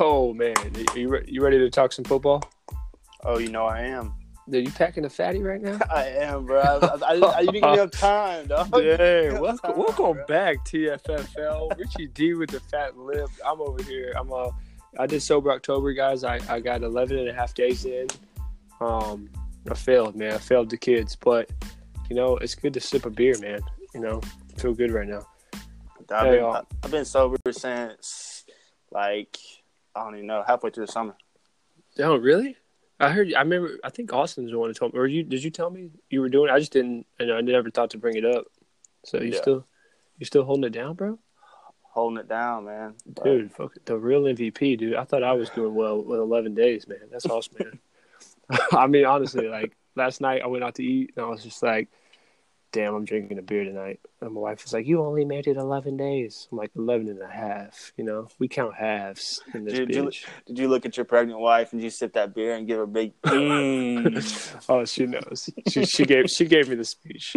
Oh man, Are you re- you ready to talk some football? Oh, you know I am. Are you packing a fatty right now? I am, bro. I, I, I, I you didn't give me enough time, dog. Dang, welcome, welcome back, TFFL. Richie D with the fat lip. I'm over here. I'm uh, I did sober October, guys. I, I got 11 and a half days in. Um, I failed, man. I failed the kids, but you know it's good to sip a beer, man. You know, I feel good right now. I've, Hey, been, uh, I've been sober since like I don't even know halfway through the summer. Oh, really? I heard. I remember. I think Austin's the one who told me. Or you? Did you tell me you were doing? it? I just didn't. You know, I never thought to bring it up. So you Yeah. still, you still holding it down, bro? Holding it down, man. Dude, fuck it. the real MVP, dude. I thought I was doing well with 11 days, man. That's awesome, man. I mean, honestly, like last night I went out to eat and I was just like, damn, I'm drinking a beer tonight. And my wife was like, you only made it 11 days. I'm like, 11 and a half, you know? We count halves in this Dude, you- bitch. Did you look at your pregnant wife and you sip that beer and give her a big? Mm. oh, she knows. She, she gave she gave me the speech,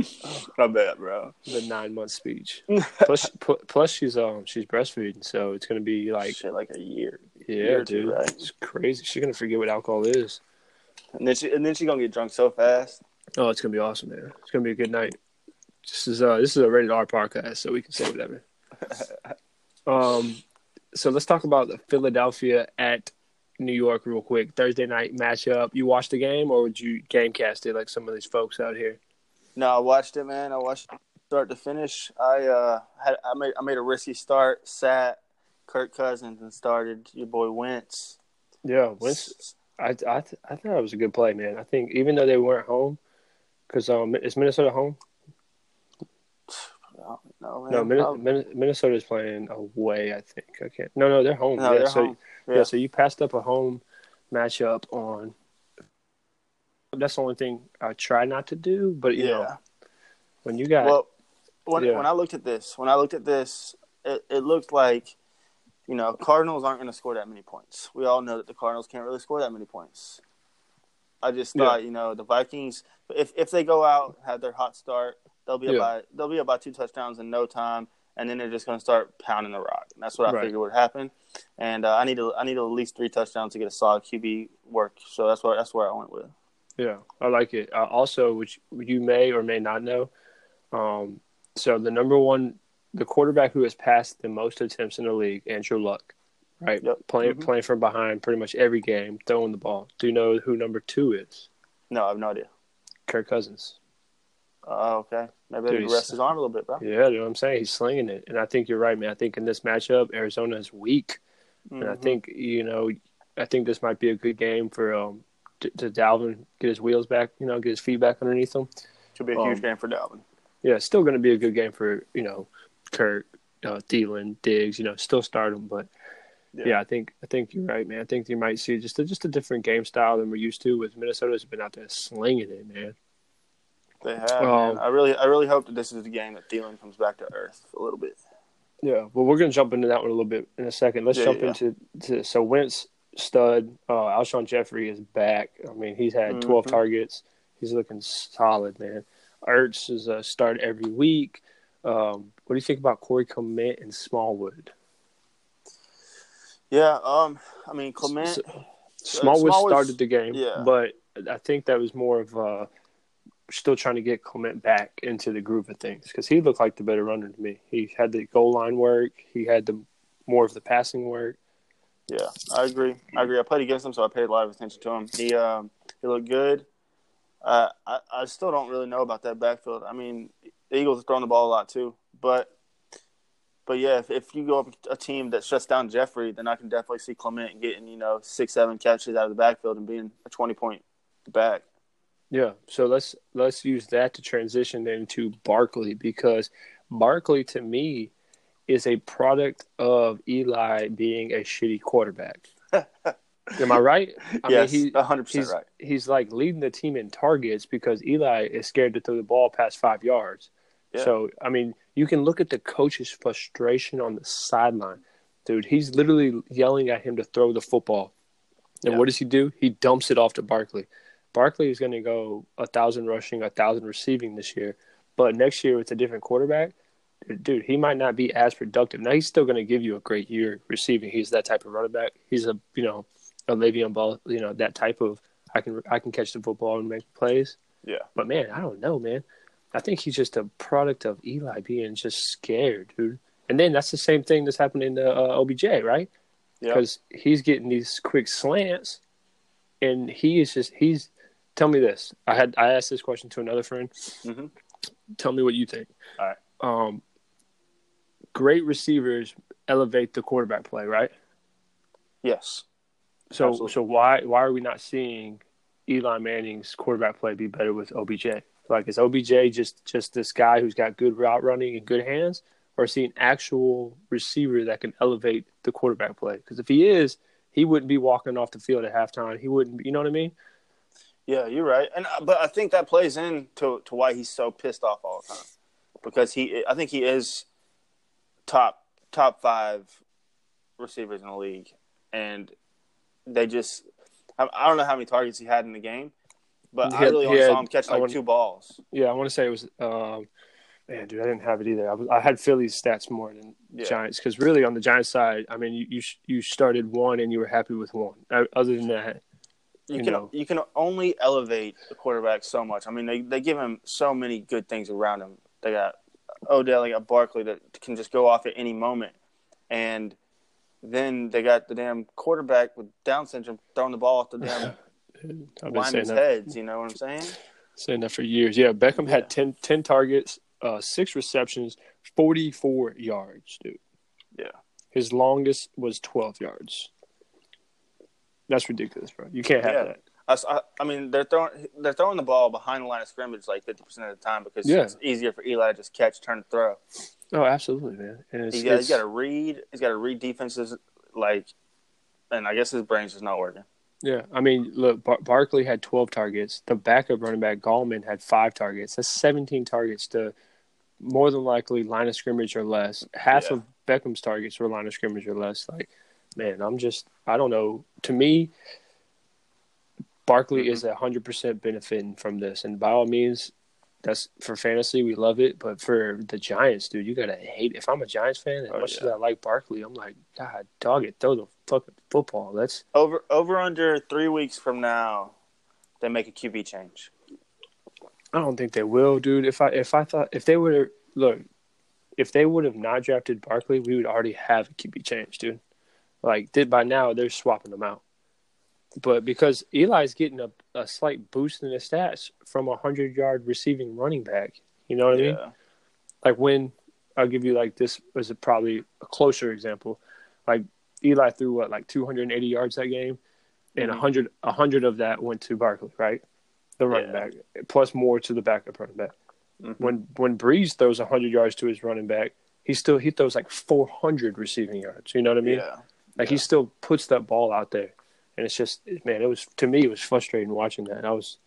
I bet, bro. the nine month speech. Plus, pl- plus she's um she's breastfeeding, so it's gonna be like Shit, like a year, yeah, year or two, dude, right? it's crazy. She's gonna forget what alcohol is. and then she and then she gonna get drunk so fast. Oh, it's gonna be awesome, man. It's gonna be a good night. This is uh this is a rated R podcast, so we can say whatever. um, so let's talk about the Philadelphia at New York real quick. Thursday night matchup. You watched the game, or would you game cast it like some of these folks out here? No, I watched it, man. I watched it start to finish. I uh had I made I made a risky start, sat Kirk Cousins and started your boy Wentz. Yeah, Wentz. I I th- I thought it was a good play, man. I think even though they weren't home, because um, is Minnesota home? No, no, Min- Probably- Min- Minnesota's playing away. I think. Can't. No, no, they're home. no, yeah, they're so home. yeah. so you passed up a home matchup on. That's the only thing I try not to do, but you yeah. know when you got Well, when Yeah. when I looked at this, when I looked at this, it, it looked like, you know, Cardinals aren't going to score that many points. We all know that the Cardinals can't really score that many points. I just Yeah. thought, you know, the Vikings, if if they go out have their hot start, they'll be Yeah. about they'll be about two touchdowns in no time, and then they're just going to start pounding the rock. And that's what I Right. figured would happen. And uh, I need to I need at least three touchdowns to get a solid QB work. So that's what that's where I went with. Yeah, I like it. Uh, also, which you may or may not know, um, so the number one, the quarterback who has passed the most attempts in the league, Andrew Luck, right? Yep. Playing Mhm. playing from behind pretty much every game, throwing the ball. Do you know who number two is? No, I have no idea. Kirk Cousins. Uh, okay, maybe Dude, he's- rest his arm a little bit, bro. Yeah, you know what I'm saying? He's slinging it, and I think you're right, man. I think in this matchup, Arizona is weak, and I Mhm. think you know, I think this might be a good game for um to, to Dalvin get his wheels back, you know, get his feet back underneath him. Should be a huge Um, game for Dalvin. yeah, it's still going to be a good game for you know Kirk, uh, Thielen, Diggs. You know, still start them, but yeah. I think I think you're right, man. I think you might see just a, just a different game style than we're used to. With Minnesota's been out there slinging it, man. They have. Um. I really, I really hope that this is the game that Thielen comes back to earth a little bit. Yeah, well, we're going to jump into that one a little bit in a second. Let's Yeah, jump yeah. into to, so Wentz stud. Uh, Alshon Jeffery is back. I mean, he's had 12 Mhm. targets. He's looking solid, man. Ertz is a start every week. Um, what do you think about Corey Clement and Smallwood? Yeah. Um. I mean, Clement. S- Smallwood Smallwood's- started the game, yeah. but I think that was more of uh, still trying to get Clement back into the groove of things because he looked like the better runner to me. He had the goal line work. He had the more of the passing work. Yeah, I agree. I agree. I played against him, so I paid a lot of attention to him. He, um, he looked good. Uh, I, I still don't really know about that backfield. I mean, the Eagles have thrown the ball a lot too, but. But yeah, if, if you go up a team that shuts down Jeffery, then I can definitely see Clement getting you know six, seven catches out of the backfield and being a twenty point back. Yeah, so let's let's use that to transition into Barkley because Barkley to me is a product of Eli being a shitty quarterback. Am I right? I yes, mean, he, hundred percent he's right. he's like leading the team in targets because Eli is scared to throw the ball past five yards. Yeah. So I mean, you can look at the coach's frustration on the sideline, dude. He's literally yelling at him to throw the football, and Yeah. what does he do? He dumps it off to Barkley. Barkley is going to go a thousand rushing, a thousand receiving this year, but next year with a different quarterback. dude, he might not be as productive. Now he's still going to give you a great year receiving. He's that type of running back. He's a you know a Le'Veon Bell, you know that type of I can I can catch the football and make plays. Yeah. But man, I don't know, man. I think he's just a product of Eli being just scared, dude. And then that's the same thing that's happening to uh, OBJ, right? Yeah. Because he's getting these quick slants, and he is just he's. Tell me this. I had I asked this question to another friend. Mhm. Tell me what you think. All right. Um, great receivers elevate the quarterback play, right? Yes. So Absolutely. so why why are we not seeing Eli Manning's quarterback play be better with OBJ? Like is OBJ just just this guy who's got good route running and good hands, or is he an actual receiver that can elevate the quarterback play? Because if he is, he wouldn't be walking off the field at halftime. He wouldn't. You know what I mean? Yeah, you're right, and uh, but I think that plays into to why he's so pissed off all the time, because he I think he is top top five receivers in the league, and they just I, I don't know how many targets he had in the game, but He I really only had- saw him catch like wanna- two balls. Yeah, I want to say it was. Um, man, dude, I didn't have it either. I, was, I had Philly's stats more than Yeah. Giants because really on the Giants side, I mean, you you, you started one and you were happy with one. Uh, Other than that, You, You can know. you can only elevate the quarterback so much. I mean, they they give him so many good things around him. They got Odell, they got Barkley that can just go off at any moment, and then they got the damn quarterback with Down syndrome throwing the ball off the damn linemen's heads. You know what I'm saying? saying that for years. Yeah, Beckham Yeah. had 10, 10 targets, uh, six receptions, forty four yards, dude. Yeah. His longest was twelve yards. That's ridiculous, bro. You can't have Yeah. that. I mean, they're throwing they're throwing the ball behind the line of scrimmage like 50 percent of the time because Yeah. it's easier for Eli to just catch, turn, and throw. Oh, absolutely, man. And it's, He's got, he's got to read. He's got to read defenses like, and I guess his brain's just not working. Yeah, I mean, look, Bar- Barkley had 12 targets. The backup running back Gallman had five targets. That's 17 targets to more than likely line of scrimmage or less. Half Yeah. of Beckham's targets were line of scrimmage or less. Like, man, I'm just, I don't know. To me, Barkley Mm-hmm. is 100% benefiting from this. And by all means, that's for fantasy. We love it. But for the Giants, dude, you got to hate. If I'm a Giants fan, as Oh, much yeah. as I like Barkley, I'm like, God, dog it, throw the fucking football. That's Over over under three weeks from now, they make a QB change. I don't think they will, dude. If I if I thought if they would look, if they would have not drafted Barkley, we would already have a QB change, dude. Like did by now they're swapping them out. But because Eli's getting a, a slight boost in the stats from a hundred yard receiving running back, you know what I mean? Like when I'll give you like this was a, probably a closer example. Like Eli threw what like 280 yards that game, and a Mhm. hundred a hundred of that went to Barkley, right? The running Yeah. back, plus more to the backup running back. Mhm. When when Brees throws 100 yards to his running back, he still he throws like 400 receiving yards. You know what I mean? yeah. Like he still puts that ball out there, and it's just man, it was to me it was frustrating watching that. I was,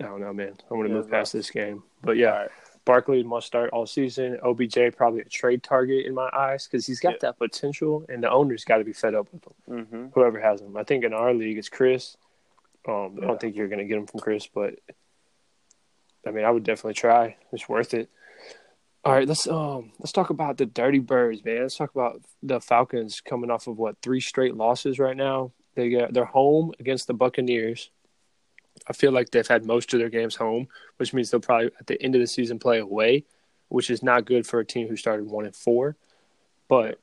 I don't know, man. I want to Yeah, move past this game, but yeah, right. Barkley must start all season. OBJ probably a trade target in my eyes because he's got Yeah. that potential, and the owner's got to be fed up with him. Mm-hmm. Whoever has him, I think in our league it's Chris. Um, I don't think you're gonna get him from Chris, but I mean, I would definitely try. It's worth it. All right, let's um let's talk about the Dirty Birds, man. Let's talk about the Falcons coming off of what three straight losses right now. They got they're home against the Buccaneers. I feel like they've had most of their games home, which means they'll probably at the end of the season play away, which is not good for a team who started one and four. But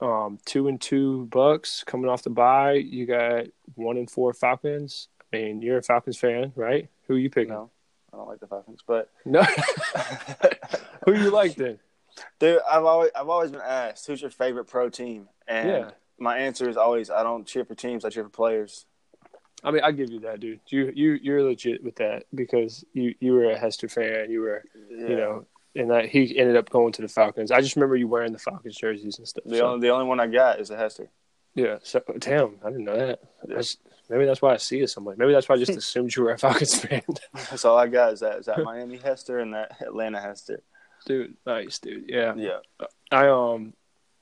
um, two and two Bucks coming off the bye. You got one and four Falcons. I mean, you're a Falcons fan, right? Who are you picking? No, I don't like the Falcons, but No. Who you like then? dude, I've always I've always been asked who's your favorite pro team, and Yeah. my answer is always I don't cheer for teams, I cheer for players. I mean, I give you that, dude. You you you're legit with that because you you were a Hester fan. You were Yeah. you know, and that he ended up going to the Falcons. I just remember you wearing the Falcons jerseys and stuff. the so- only the only one I got is a Hester. yeah. So damn, I didn't know that. Yeah. Maybe that's why I see it somewhere. Maybe that's why I just assumed you were a Falcons fan. That's all I got is that is that Miami Hester and that Atlanta Hester. dude, nice, dude. Yeah. Yeah, I um,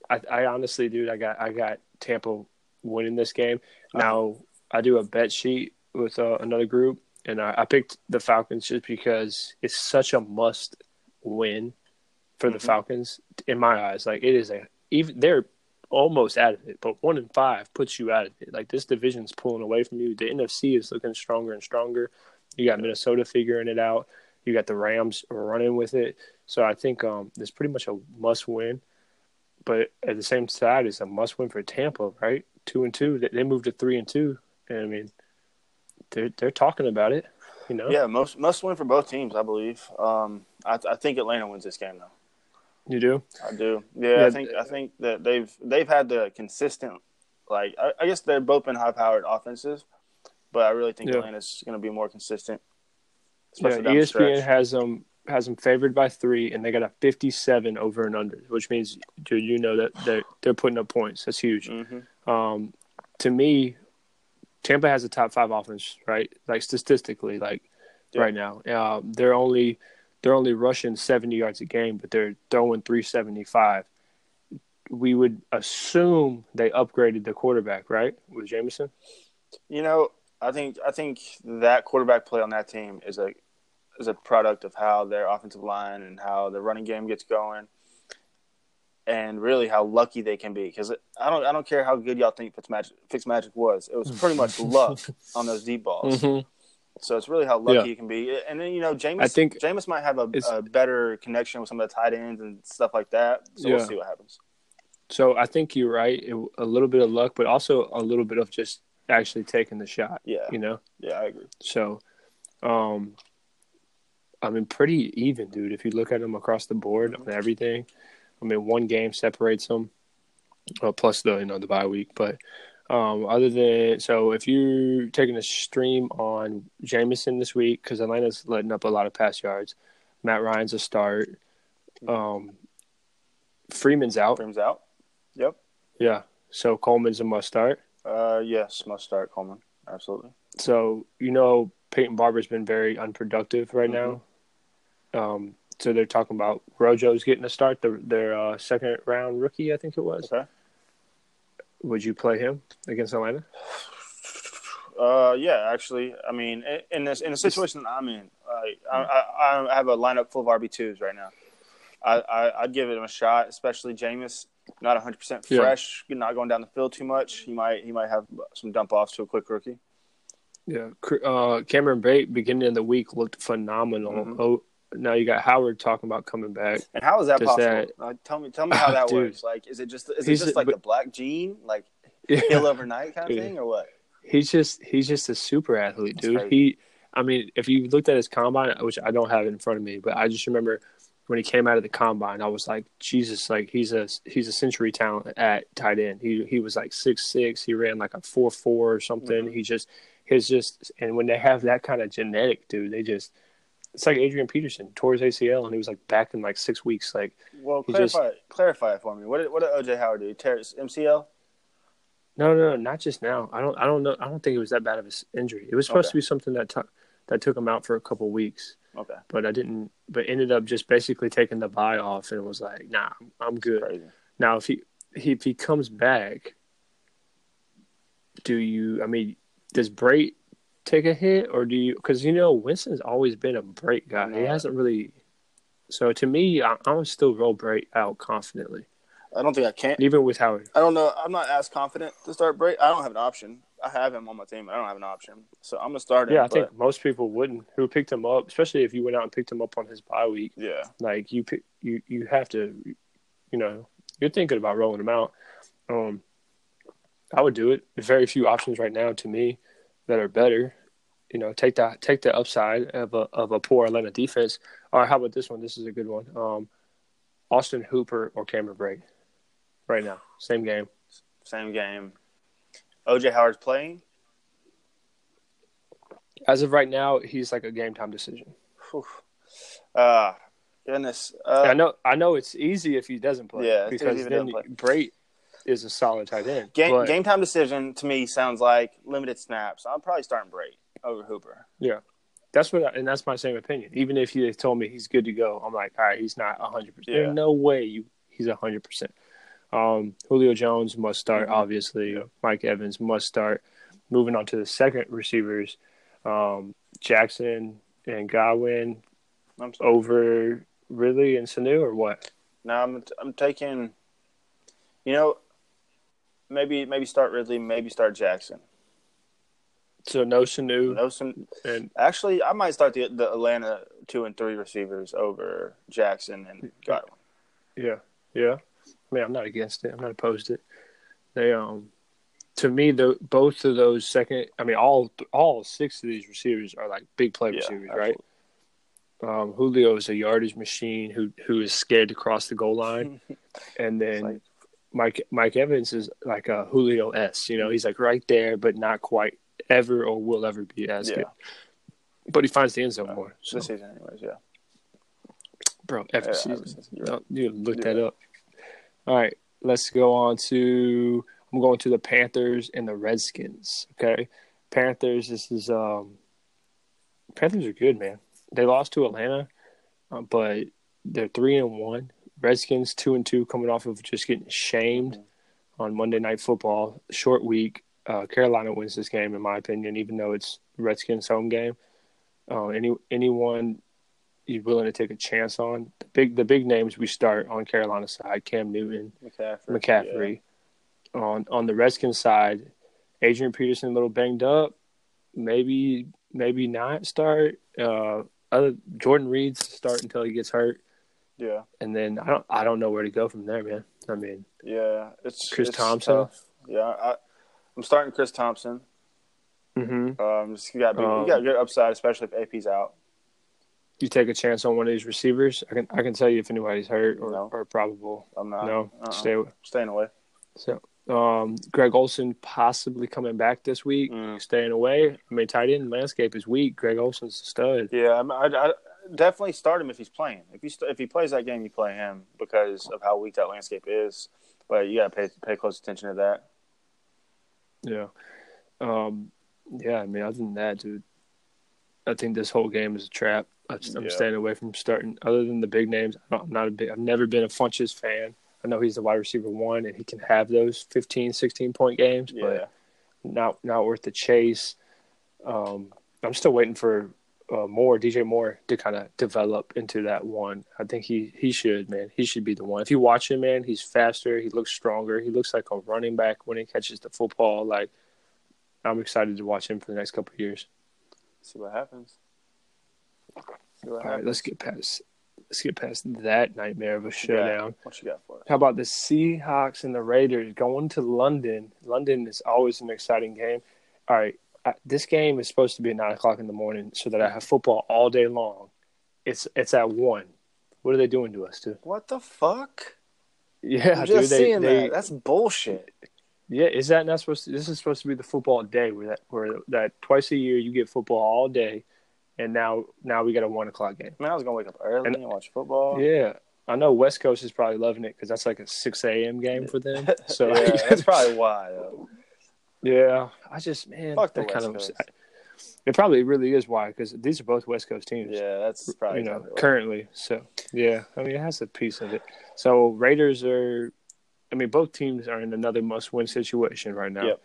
I, I honestly, dude, I got I got Tampa winning this game. Now I do a bet sheet with uh, another group, and I, I picked the Falcons just because it's such a must win for the Mhm. Falcons in my eyes. Like it is a even they're almost out of it, but one in five puts you out of it. Like this division's pulling away from you. The NFC is looking stronger and stronger. You got Minnesota figuring it out. You got the Rams running with it. So I think um, it's pretty much a must win. But at the same side, it's a must win for Tampa, right? Two and two. They- They moved to three and two, and I mean, they're they're talking about it. You know, Yeah, most must win for both teams, I believe. Um, I, I think Atlanta wins this game though. You do. I do. Yeah, Yeah. I think I think that they've they've had the consistent like I, I guess they've both been high powered offenses, but I really think Yeah. Atlanta's going to be more consistent. Yeah, Especially down the ESPN has them has them favored by three, and they got a fifty-seven over and under, which means, dude, you know that they're they're putting up points. That's huge. Mhm. Um, to me, Tampa has a top five offense, right? Like statistically, like Yeah. right now, uh, they're only they're only rushing seventy yards a game, but they're throwing three seventy-five. We would assume they upgraded the quarterback, right, with Jamison? You know, I think I think that quarterback play on that team is a is a product of how their offensive line and how the running game gets going, and really how lucky they can be. Because I don't I don't care how good y'all think Fitzmagic Fitzmagic was. It was pretty much luck on those deep balls. Mm-hmm. So it's really how lucky Yeah. you can be. And then you know, Jameis. I think Jameis might have a, a better connection with some of the tight ends and stuff like that. So Yeah. we'll see what happens. So I think you're right. It, a little bit of luck, but also a little bit of just actually taking the shot. Yeah, You know. yeah, I agree. So, um, I mean, pretty even, dude. If you look at them across the board on everything, I mean, one game separates them, well, plus the you know the bye week. But um, other than so, if you're taking a stream on Jamison this week because Atlanta's letting up a lot of pass yards, Matt Ryan's a start. Um, Freeman's out. Freeman's out. Yep. Yeah. So Coleman's a must start. Uh, yes, must start Coleman. Absolutely. So you know Peyton Barber's been very unproductive right now. Um, so they're talking about Rojo's getting a start, the, their uh, second round rookie, I think it was. Okay. Would you play him against Atlanta? Uh, yeah, actually, I mean, in this in the situation that I'm in, I, I, I have a lineup full of RB twos right now. I, I I'd give it a shot, especially Jameis, not 100 percent Yeah. fresh, not going down the field too much. He might he might have some dump offs to a quick rookie. Yeah. Uh, Cameron Brate, beginning of the week, looked phenomenal. Mhm. Oh, now you got Howard talking about coming back. And how is that Does possible? that- Uh, tell me tell me how that Dude. works. Like, is it just is it just like but- the black gene, like Yeah. kill overnight kind of Yeah. thing, or what? He's just he's just a super athlete, That's dude. crazy. He, I mean, if you looked at his combine, which I don't have in front of me, but I just remember when he came out of the combine, I was like, Jesus, like he's a he's a century talent at tight end. He he was like six six. He ran like a four four or something. Mhm. He just his just and when they have that kind of genetic, dude, they just it's like Adrian Peterson tore his ACL and he was like back in like six weeks. Like Well, He just- clarify clarify it for me. What did what did OJ Howard do? Tear his MCL? no, no, no, not just now. I don't I don't know. I don't think it was that bad of an injury. It was supposed Okay. to be something that took that took him out for a couple weeks. Okay, but I didn't. But ended up just basically taking the bye off and was like, "Nah, I'm good." Now, if he, he if he comes back, do you? I mean, does Brate take a hit or do you? Because you know Winston's always been a Brate guy. He hasn't really. So to me, I, I would still roll Brate out confidently, I don't think I can. even with Howard. I don't know. I'm not as confident to start Bray. I don't have an option. I have him on my team. But I don't have an option, so I'm gonna start him. Yeah, I but- think most people wouldn't. Who picked him up, especially if you went out and picked him up on his bye week. Yeah, like you pick, you you have to you know you're thinking about rolling him out um i would do it There's very few options right now to me that are better you know take the take the upside of a of a poor atlanta defense or how about this one this is a good one um austin hooper or cameron Brate right now same game same game. OJ Howard's playing. as of right now he's like a game time decision Whew. Uh goodness. Uh, i know i know it's easy if he doesn't play Yeah, because easy if he then doesn't is a solid tight end game game time decision to me sounds like limited snaps. I'm probably starting Bray over Hooper. Yeah, that's what, I, and that's my same opinion. Even if you told me he's good to go, I'm like, all right, he's not 100. percent Yeah. There's no way you he's 100. percent um, Julio Jones must start, Mhm. obviously. Mike Evans must start. Moving on to the second receivers, um, Jackson and Godwin I'm over Ridley and Sanu or what? No, I'm I'm taking. You know, maybe maybe start Ridley, maybe start Jackson. So no Sanu. No some. And Actually, I might start the the Atlanta two and three receivers over Jackson and Godwin. yeah, yeah. I mean, I'm not against it. I'm not opposed to it. They um, to me, the both of those second. I mean, all all six of these receivers are like big play Yeah, receivers, absolutely. right? Um, Julio is a yardage machine who who is scared to cross the goal line, and then like- Mike Mike Evans is like a Julio s. You know, he's like right there, but not quite ever or will ever be as Yeah. good. But he finds the end zone more. So, This season, anyways. Yeah. bro, every Yeah, season. every season, right. No, you look You're that right. up. All right, let's go on to. I'm going to the Panthers and the Redskins. Okay, Panthers. This is um. Panthers are good, man. They lost to Atlanta, uh, but they're three and one. Redskins two and two, coming off of just getting shamed on Monday Night Football. Short week. Uh, Carolina wins this game, in my opinion, even though it's Redskins home game. Uh, any anyone you're willing to take a chance on the big the big names we start on Carolina side Cam Newton McCaffrey. McCaffrey on on the Redskins side Adrian Peterson a little banged up maybe maybe not start uh other Jordan Reed's start until he gets hurt Yeah. yeah. and then I don't I don't know where to go from there man I mean Yeah, it's Chris it's Thompson? tough. Yeah, I, I'm starting Chris Thompson. hmm Um, just, you got big, Um, you got good upside, especially if AP's out. you take a chance on one of these receivers I can I can tell you if anybody's hurt or, No. or probable I'm not. no uh-uh. stay away. staying away. So, um, Greg Olsen possibly coming back this week, Mm. staying away. I mean, tight end landscape is weak. Greg Olsen's a stud. Yeah, I, I, I definitely start him if he's playing. If he st- if he plays that game, you play him because of how weak that landscape is. But you got to pay pay close attention to that. Yeah. Um, yeah, I mean, other than that, dude, I think this whole game is a trap. I'm Yeah. staying away from starting. Other than the big names, I'm not a big. I've never been a Funchess fan. I know he's the wide receiver one, and he can have those 15, 16 point games, Yeah, but not not worth the chase. Um, I'm still waiting for uh, Moore, DJ Moore, to kind of develop into that one. I think he he should, man. He should be the one. If you watch him, man, he's faster. He looks stronger. He looks like a running back when he catches the football. Like I'm excited to watch him for the next couple of years. see what happens. See what All right, happens. let's get past let's get past that nightmare of a showdown. What you got for it? How about the Seahawks and the Raiders going to London? London is always an exciting game. All right, this game is supposed to be at nine o'clock in the morning, so that I have football all day long. It's it's at one. What are they doing to us, dude? What the fuck? Yeah, I'm dude. just They, seeing they, that. That's bullshit. yeah, is that not supposed to? This is supposed to be the football day where that where that twice a year you get football all day, and now now we got a one o'clock game. Man, I was gonna wake up early And- and, watch football. Yeah, I know West Coast is probably loving it because that's like a six a.m. game for them. So yeah, that's probably why. Though. Yeah, I just man, Fuck the that kind West of Coast. it probably really is why because these are both West Coast teams. Yeah, that's probably you know, why. currently. So yeah, I mean it has a piece of it. So Raiders are, I mean both teams are in another must-win situation right now. Yep.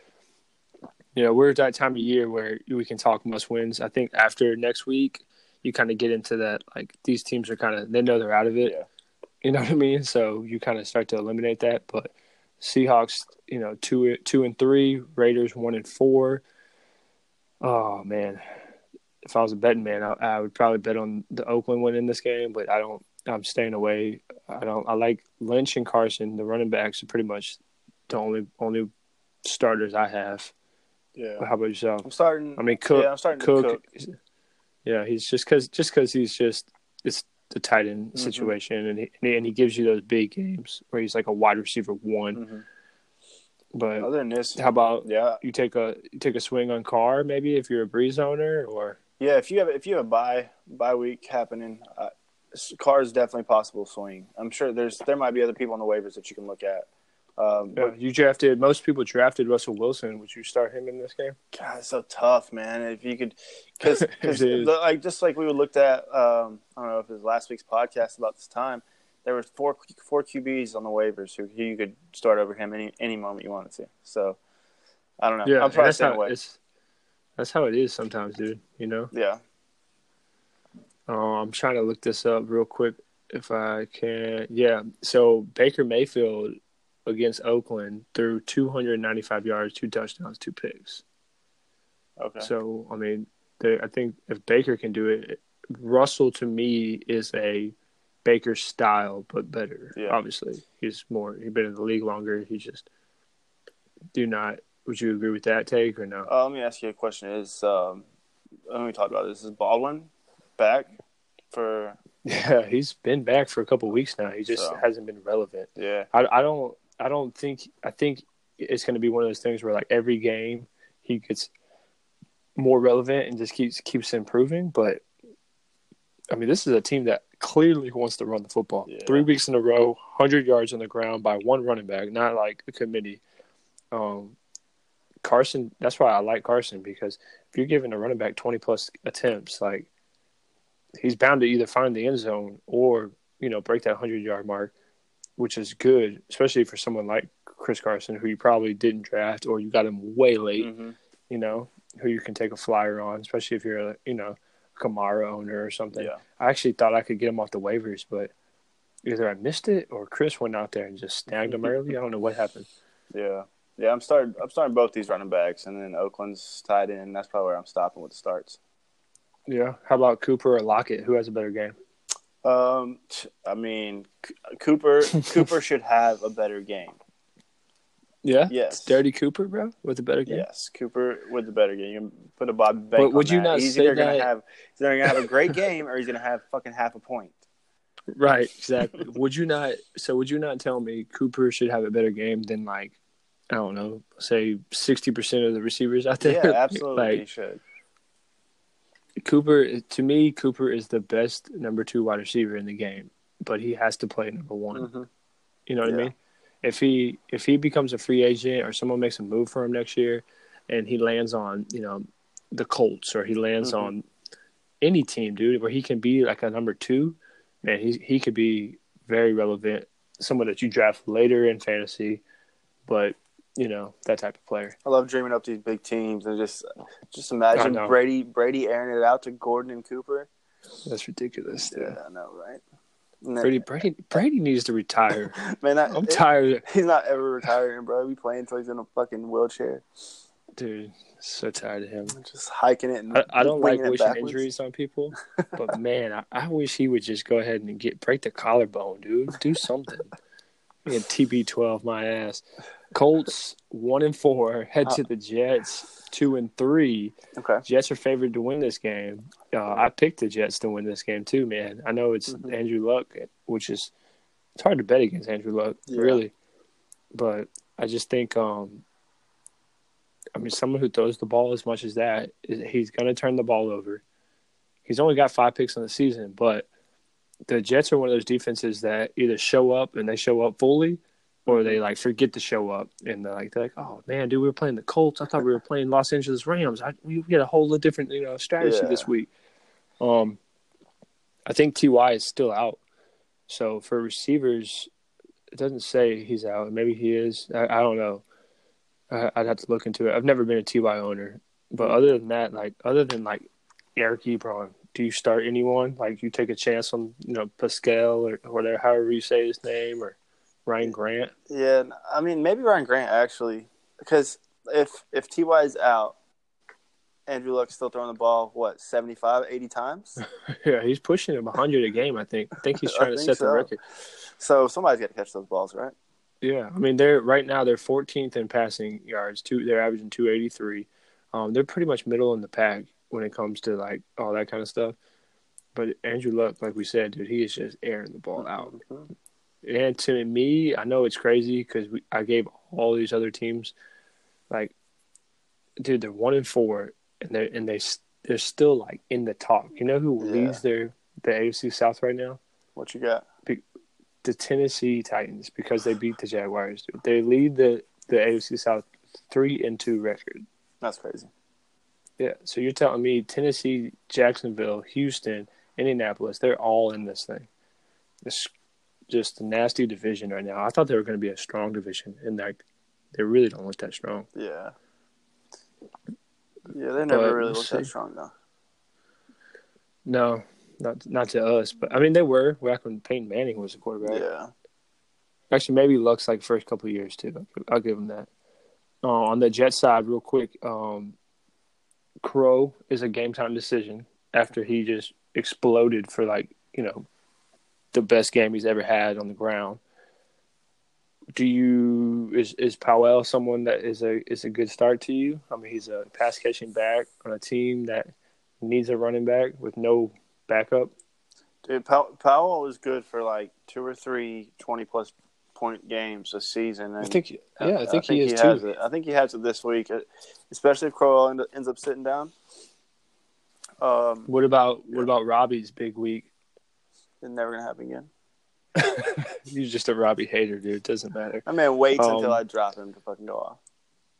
You know we're at that time of year where we can talk must-wins. I think after next week, you kind of get into that like these teams are kind of they know they're out of it. Yeah. You know what I mean? So you kind of start to eliminate that. But Seahawks, you know, two two and three. Raiders one and four. Oh man, if I was a betting man, I, I would probably bet on the Oakland win in this game. But I don't. I'm staying away. I don't. I like Lynch and Carson. The running backs are pretty much the only only starters I have. Yeah. How about yourself? I'm starting. I mean, Cook. yeah, I'm starting to Cook. cook. Yeah, he's just because just because he's just it's the tight end Mhm. situation, and he, and he gives you those big games where he's like a wide receiver one. Mhm. But Other than this, how about yeah, you take a you take a swing on Carr maybe if you're a Brees owner or yeah. If you have if you have a bye bye week happening, uh, Carr is definitely possible swing. I'm sure there's there might be other people on the waivers that you can look at. Um, Yeah, but you drafted most people drafted Russell Wilson. Would you start him in this game? God, it's so tough, man. If you could, because It is. like just like we looked at, um, I don't know if it was last week's podcast about this time. There were four four QBs on the waivers who you could start over him any any moment you wanted to. So I don't know. Yeah, I'm probably that's staying how it's that's how it is sometimes, dude. You know, Yeah, uh, I'm trying to look this up real quick. if I can. Yeah. So Baker Mayfield against Oakland threw 295 yards, two touchdowns, two picks. Okay. So I mean, the, I think if Baker can do it, Russell to me is a Baker style, but better. Yeah. Obviously, he's more. He's been in the league longer. He just do not. Would you agree with that take or no? Uh, let me ask you a question: Is um, let me talk about this. Is Baldwin back for? Yeah, he's been back for a couple weeks now. He just So- hasn't been relevant. Yeah. I, I don't. I don't think. I think it's going to be one of those things where like every game he gets more relevant and just keeps keeps improving. But I mean, this is a team that clearly wants to run the football. Yeah. Three weeks in a row, hundred yards on the ground by one running back, not like a committee. Um, Carson. That's why I like Carson because if you're giving a running back twenty plus attempts, like he's bound to either find the end zone or you know break that hundred yard mark, which is good, especially for someone like Chris Carson, who you probably didn't draft or you got him way late. hmm You know, who you can take a flyer on, especially if you're a you know Kamara owner or something. Yeah. I actually thought I could get him off the waivers, but either I missed it or Chris went out there and just snagged him early. I don't know what happened. Yeah. Yeah. I'm starting. I'm starting both these running backs, and then Oakland's tied in. That's probably where I'm stopping with the starts. Yeah. How about Cooper or Lockett? Who has a better game? Um, t- I mean, Cooper. Cooper should have a better game. Yeah. Yes. Dirty Cooper, bro, with a better game. Yes, Cooper with a better game. You can put a Bob Bank. But would you that. not He's say either gonna have he's either gonna have a great game or he's gonna have fucking half a point. Right, exactly. would you not? So would you not tell me Cooper should have a better game than like I don't know, say sixty percent of the receivers out there? Yeah, absolutely. he should. Cooper, to me, Cooper is the best number two wide receiver in the game, but he has to play number one. Mhm. You know what I mean? If he if he becomes a free agent or someone makes a move for him next year, and he lands on you know the Colts or he lands Mhm. on any team, dude, where he can be like a number two, man, he he could be very relevant. Someone that you draft later in fantasy, but you know that type of player. I love dreaming up these big teams and just just imagine. Brady Brady airing it out to Gordon and Cooper. That's ridiculous. Dude. Yeah, I know, right? Then- Brady, Brady, Brady needs to retire. man, I'm it- tired, He's not ever retiring, bro. He playing until he's in a fucking wheelchair, dude. So tired of him. just hiking it. And I, I don't like wishing backwards. injuries on people, but man, I, I wish he would just go ahead and get break the collarbone, dude. Do something. And TB12 my ass. Colts one and four head to the Jets two and three. Okay. Jets are favored to win this game. Uh, I picked the Jets to win this game too, man. I know it's Mhm. Andrew Luck, which is it's hard to bet against Andrew Luck, Yeah. really. But I just think, um, I mean, someone who throws the ball as much as that, he's going to turn the ball over. He's only got five picks on the season, but the Jets are one of those defenses that either show up and they show up fully, or they like forget to show up and they're like, they're like, oh man, dude, we were playing the Colts. I thought we were playing Los Angeles Rams. I, we get a whole different you know strategy Yeah. this week. Um, I think Ty is still out, so for receivers, it doesn't say he's out. Maybe he is. I, I don't know. I, I'd have to look into it. I've never been a Ty owner, but other than that, like other than like Eric Ebron, do you start anyone? Like you take a chance on you know Pascal or whatever, however you say his name, or Ryan Grant. Yeah, I mean maybe Ryan Grant actually, because if if Ty is out, Andrew Luck's still throwing the ball what 75, 80 times. yeah, he's pushing him 100 a game. I think. I think he's trying to think set the record. So somebody's got to catch those balls, right? Yeah, I mean they're right now they're 14th in passing yards. Two, they're averaging 283. Um, they're pretty much middle in the pack when it comes to like all that kind of stuff. But Andrew Luck, like we said, dude, he is just airing the ball out. And to me, I know it's crazy because I gave all these other teams, like, dude, they're one and four, and they and they they're still like in the talk. You know who Yeah. leads their the AFC South right now? What you got? the Tennessee Titans because they beat the Jaguars. Dude. They lead the the AFC South three and two record. That's crazy. Yeah, so you're telling me Tennessee, Jacksonville, Houston, Indianapolis, they're all in this thing. It's just a nasty division right now. I thought they were going to be a strong division, and like they really don't look that strong. Yeah. Yeah, they never But really looked that strong though. No, not not to us, but I mean they were back when Peyton Manning was a quarterback. Yeah. Actually, maybe Luck's like first couple of years too. I'll give him that. Uh, on the Jet side, real quick, um, Crow is a game time decision after he just exploded for like you know the best game he's ever had on the ground. Do you is is Powell someone that is a is a good start to you? I mean, he's a pass catching back on a team that needs a running back with no backup. Dude, Powell is good for like two or three 20 plus point games a season. And I think, yeah, I think, he is has too. it. I think he has it this week, especially if Crowell end- ends up sitting down. Um, What about what about Robby's big week? it's never gonna happen again. He's just a Robby hater, dude. It doesn't matter. I mean, waits Um, until I drop him to fucking go off.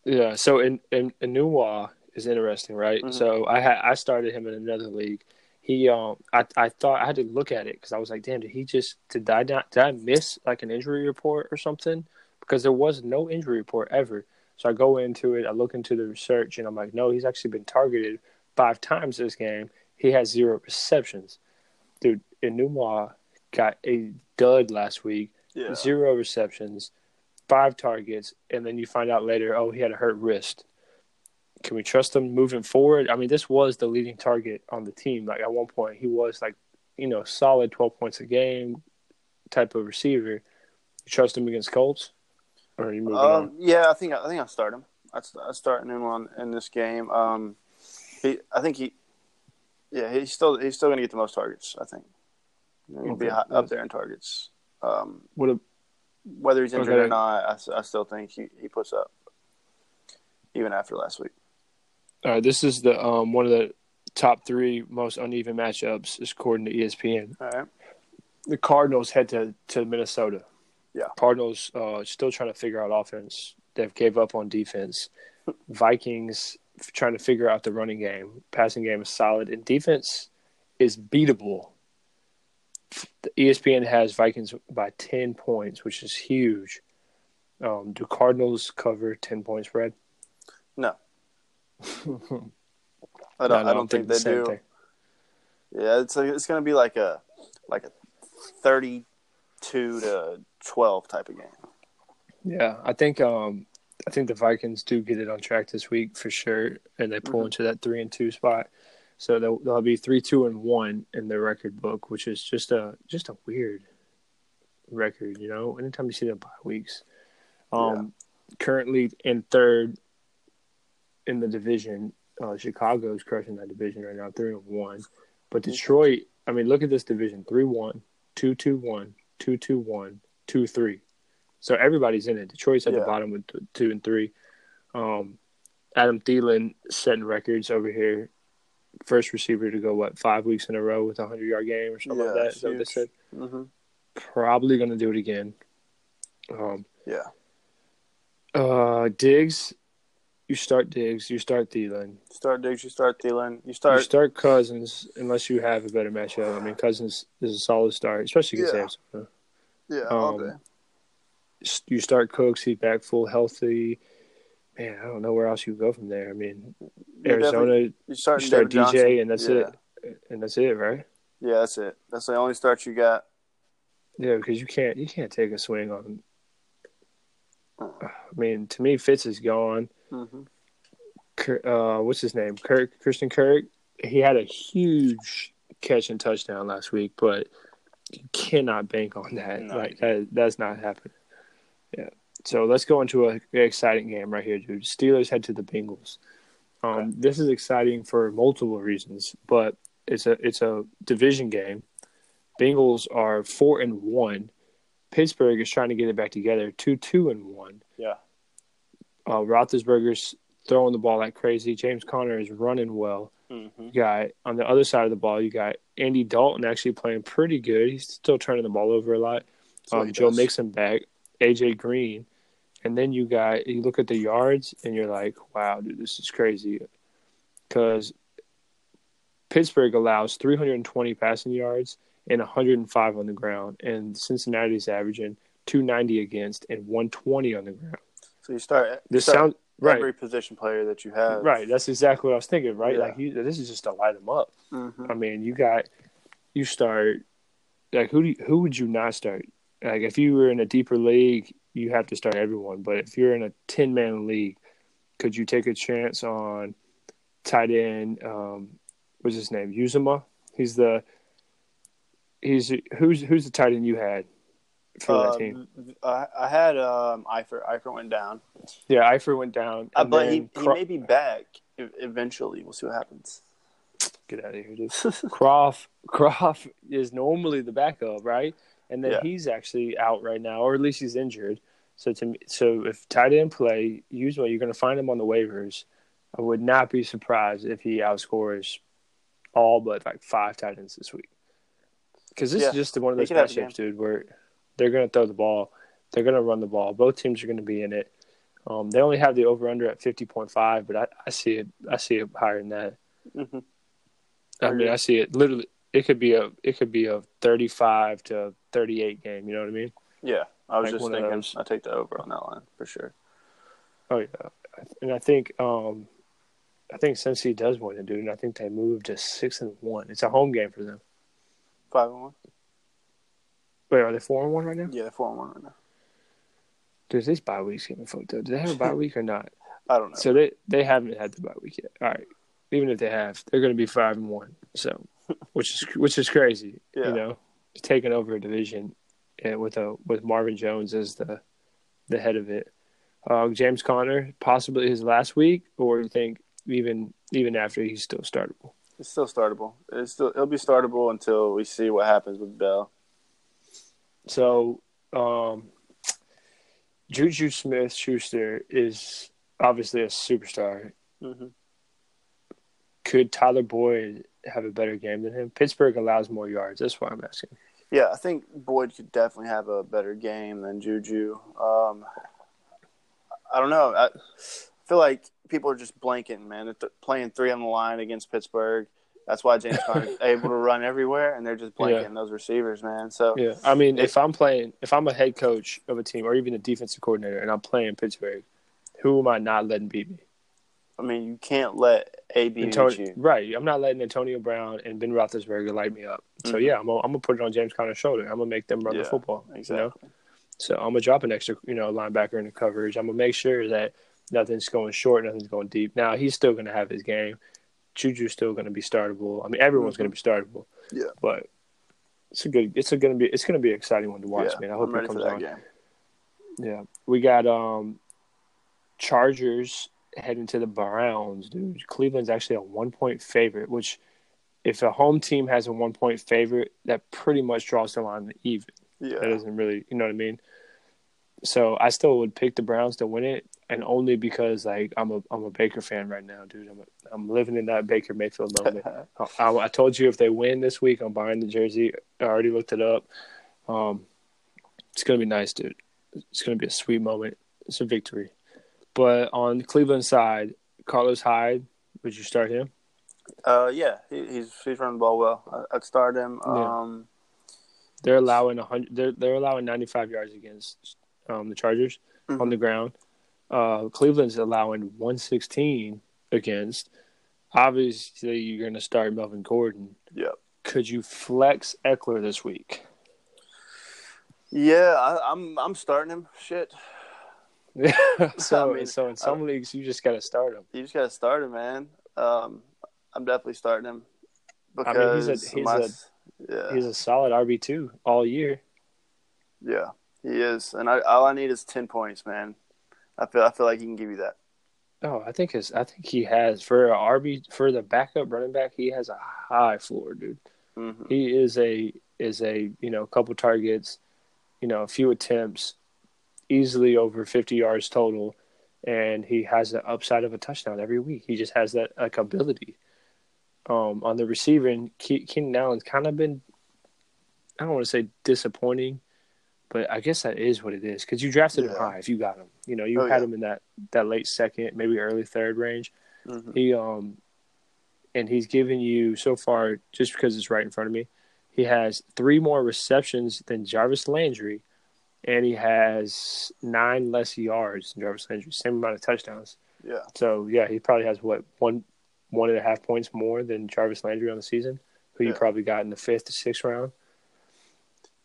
Yeah. So in in Enunwa is interesting, right? Mhm. So I had I started him in another league. He um I I thought I had to look at it because I was like, damn, did he just did I not did I miss like an injury report or something? Because there was no injury report ever. So I go into it, I look into the research, and I'm like, no, he's actually been targeted five times this game. He has zero receptions, dude. Enunwa got a dud last week Yeah. zero receptions, five targets, and then you find out later, oh, he had a hurt wrist. Can we trust him moving forward? I mean, this was the leading target on the team. Like at one point, he was like, you know, solid twelve points a game type of receiver. You trust him against Colts, or are you moving Um, yeah, I think I think I start him. I I start one in this game. Um, he, I think he, yeah, he's still he's still going to get the most targets. I think he'll be Okay. high, up there in targets. Um. What a, whether he's injured Okay. or not, I still think he, he puts up even after last week. All right, this is the um one of the top three most uneven matchups, according to ESPN. All right. the Cardinals head to, to Minnesota. Yeah. Cardinals uh, still trying to figure out offense. They've gave up on defense. Vikings trying to figure out the running game. Passing game is solid, and defense is beatable. The ESPN has Vikings by ten points, which is huge. Um, do Cardinals cover ten point spread? No, I don't. no, I don't think, the they same do. thing. Yeah, it's like, it's going to be like a like a thirty-two to twelve type of game. Yeah, I think um, I think the Vikings do get it on track this week for sure, and they pull Mhm. into that three and two spot. So they'll, they'll be three, two, and one in their record book, which is just a just a weird record. You know, anytime you see the bye weeks. Um, currently in third in the division, uh, is crushing that division right now, three and one. But Detroit, I mean, look at this division: three one, two two one, two two one, two three. So everybody's in it. Detroit's at Yeah. the bottom with two and three. Um, Adam Thielen setting records over here. First receiver to go what five weeks in a row with a hundred yard game or something Yeah, like that. that's Is that what they said? Mm-hmm. Probably going to do it again. Um, Yeah, uh, Diggs, you start Diggs, you start Thielen, start Diggs, you start Thielen, you start. you start. Cousins unless you have a better matchup. I mean, Cousins is a solid start, especially against Yeah. Yeah, all um, day. You start Cooks, he's back full healthy. Man, I don't know where else you go from there. I mean, You definitely- Arizona, You start, you start David Johnson. DJ, and that's yeah. it, and that's it, right? Yeah, that's it. That's the only start you got. Yeah, because you can't you can't take a swing on. I mean, to me, Fitz is gone. Mm-hmm. Uh, what's his name? Kirk Christian Kirk. He had a huge catch and touchdown last week, but you cannot bank on that. No. Like that, that's not happening. Yeah. So let's go into a very exciting game right here, dude. Steelers head to the Bengals. Um, Okay. This is exciting for multiple reasons, but it's a it's a division game. Bengals are four and one. Pittsburgh is trying to get it back together, two two and one. Yeah. Uh, Roethlisberger's throwing the ball like crazy. James Conner is running well. Mm-hmm. You got on the other side of the ball, you got Andy Dalton actually playing pretty good. He's still turning the ball over a lot. Um, Joe Mixon back, AJ Green, and then you got you look at the yards and you're like, wow, dude, this is crazy, because Pittsburgh allows 320 passing yards and 105 on the ground, and Cincinnati's averaging 290 against and 120 on the ground. So you start. This start sounds right. every position player that you have. Right, that's exactly what I was thinking. Right, Yeah. like you, this is just to light them up. Mm-hmm. I mean, you got you start like who do you, who would you not start? Like if you were in a deeper league, you have to start everyone. But if you're in a ten man league, could you take a chance on tight end? Um, what's his name? Uzomah. He's the he's who's who's the tight end you had for Uh, that team? I, I had um, Eifert. Eifert went down, Yeah, Eifert went down. uh, but he, then he may be back eventually. We'll see what happens. get out of here, dude. Kroft Kroft is normally the backup, right? And then Yeah. he's actually out right now, or at least he's injured. So to me, so if tight end play, usually you're going to find him on the waivers. I would not be surprised if he outscores all but like five tight ends this week. Because this Yeah. is just one of those matchups, dude, where they're going to throw the ball, they're going to run the ball. Both teams are going to be in it. Um, they only have the over under at fifty point five, but I, I see it. I see it higher than that. hmm I mean, I see it literally. It could be a it could be a thirty five to thirty eight game. You know what I mean? Yeah, I was Like just thinking. I take the over on that line for sure. Oh yeah, and I think um, I think Cincy does win it, dude. And I think they moved to six and one. It's a home game for them. Five and one. Wait, are they four and one right now? Yeah, they're four and one right now. Dude, these bye weeks getting fucked up. Do they have a bye week or not? I don't know. So they they haven't had the bye week yet. All right, even if they have, they're going to be five and one. So, which is which is crazy. Yeah. You know, taking over a division with a with Marvin Jones as the the head of it. Uh, James Conner possibly his last week, or you think even even after he's still startable? It's still startable. It's still it'll be startable until we see what happens with Bell. So, um, Juju Smith Schuster is obviously a superstar. Mm-hmm. Could Tyler Boyd have a better game than him? Pittsburgh allows more yards. That's why I'm asking. Yeah, I think Boyd could definitely have a better game than Juju. Um, I don't know. I feel like people are just blanking, man. They're th- playing three on the line against Pittsburgh. That's why James Conner's able to run everywhere, and they're just blanking Yeah. those receivers, man. So Yeah, I mean, if I'm playing, if I'm a head coach of a team or even a defensive coordinator, and I'm playing Pittsburgh, who am I not letting beat me? I mean, you can't let AB beat Antonio, you. right? I'm not letting Antonio Brown and Ben Roethlisberger light me up. So Mhm. yeah, I'm gonna, I'm gonna put it on James Conner's shoulder. I'm gonna make them run Yeah, the football. Exactly. You know, so I'm gonna drop an extra, you know, linebacker in the coverage. I'm gonna make sure that nothing's going short, nothing's going deep. Now he's still gonna have his game. Juju's still gonna be startable. I mean, everyone's gonna be startable. Yeah. but it's a good. It's a gonna be. It's gonna be an exciting one to watch, yeah, man. I hope it comes on. game. Yeah, we got um Chargers heading to the Browns, dude. Cleveland's actually a one point favorite, which if a home team has a one point favorite, that pretty much draws the line to even. That doesn't really, you know what I mean? So I still would pick the Browns to win it, and only because like I'm a I'm a Baker fan right now, dude. I'm a, I'm living in that Baker Mayfield moment. I, I told you if they win this week, I'm buying the jersey. I already looked it up. Um, it's gonna be nice, dude. It's gonna be a sweet moment. It's a victory. But on the Cleveland side, Carlos Hyde, would you start him? uh, yeah, he, he's he's running the ball well. I, I'd start him. Yeah. Um, They're allowing a hundred. They're they're allowing 95 yards against um, the Chargers on Mhm. the ground. Uh, Cleveland's allowing 116 against. Obviously, you're going to start Melvin Gordon. Yep. Could you flex Ekeler this week? yeah, I, I'm I'm starting him. Shit, Yeah. so, I mean, so in some leagues, you just got to start him. you just gotta start him, man. Um, I'm definitely starting him I mean, because he's a- he's my- a- yeah, He's a solid RB two all year. yeah, he is, and I, all I need is ten points, man. I feel I feel like he can give you that. Oh, I think his. I think he has for a RB for the backup running back. He has a high floor, dude. hmm He is a is a you know a couple targets, you know a few attempts, easily over fifty yards total, and he has the upside of a touchdown every week. He just has that like ability. Um, on the receiving, Ke- Keenan Allen's kind of been, I don't want to say disappointing, but I guess that is what it is because you drafted him high if you got him. You know, you Oh, had yeah. him in that that late second, maybe early third range. hmm He um, and he's given you so far just because it's right in front of me. He has three more receptions than Jarvis Landry, and he has nine less yards than Jarvis Landry. Same amount of touchdowns. Yeah, So yeah, he probably has what one one and a half points more than Jarvis Landry on the season. who you probably got in the fifth to sixth round,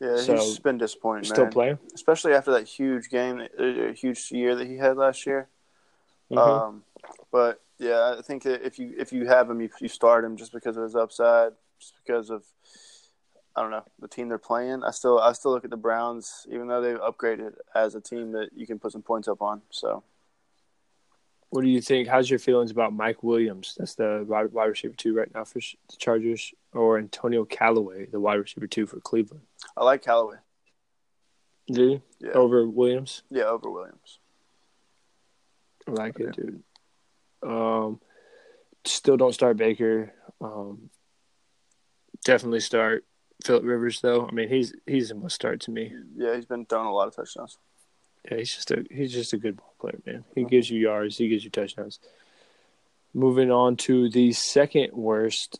Yeah, So, he's been disappointing, still man. playing. Especially after that huge game, a huge year that he had last year. Mhm. Um, but yeah, I think that if you if you have him, you, you start him just because of his upside, just because of I don't know the team they're playing. I still I still look at the Browns, even though they've upgraded as a team that you can put some points up on. So What do you think? How's your feelings about Mike Williams? That's the wide, wide receiver two right now for the Chargers, or Antonio Callaway, the wide receiver two for Cleveland. I like Callaway. Do you? Yeah, over Williams? yeah, over Williams. I like it, dude. Um, still don't start Baker. Um, definitely start Philip Rivers though. I mean, he's he's a must start to me. Yeah, he's been throwing a lot of touchdowns. Yeah, he's just a he's just a good ball player, man. He gives you yards, he gives you touchdowns. Moving on to the second worst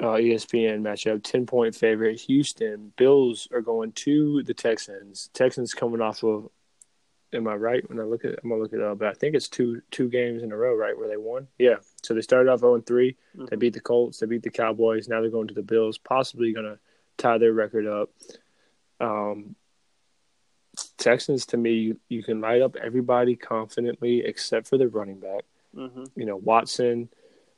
uh, ESPN matchup, ten point favorite Houston Bills are going to the Texans. Texans coming off of. Am I right when I look at? I'm gonna look it up, but I think it's two two games in a row, right, where they won. Yeah, so they started off 0 and 3. They beat the Colts. They beat the Cowboys. Now they're going to the Bills, possibly going to tie their record up. Um, Texans, to me, you, you can light up everybody confidently except for the running back. hmm You know, Watson,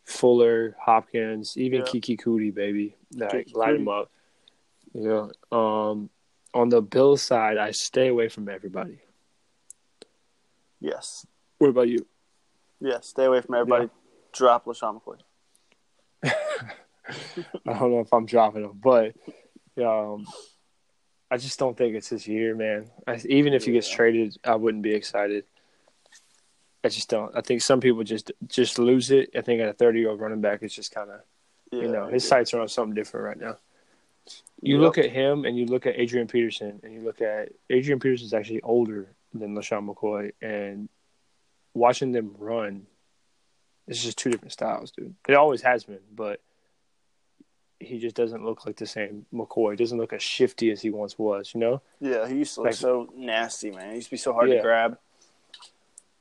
Fuller, Hopkins, even Yeah. Keke Coutee, baby. Like, light them up. Yeah. Um, on the Bills side, I stay away from everybody. Yes, What about you? yeah. Stay away from everybody. Drop LeSean McCoy. I don't know if I'm dropping him, but um, I just don't think it's his year, man. I, even if he gets Yeah. traded, I wouldn't be excited. I just don't. I think some people just just lose it. I think at a 30 year old running back, it's just kind of Yeah, you know his sights are on something different right now. You Yep. look at him and you look at Adrian Peterson and you look at Adrian Peterson's actually older than LeSean McCoy and watching them run, it's just two different styles, dude. It always has been, but he just doesn't look like the same McCoy. Doesn't look as shifty as he once was, you know? Yeah, he used to look Like- so nasty, man. He used to be so hard Yeah. to grab.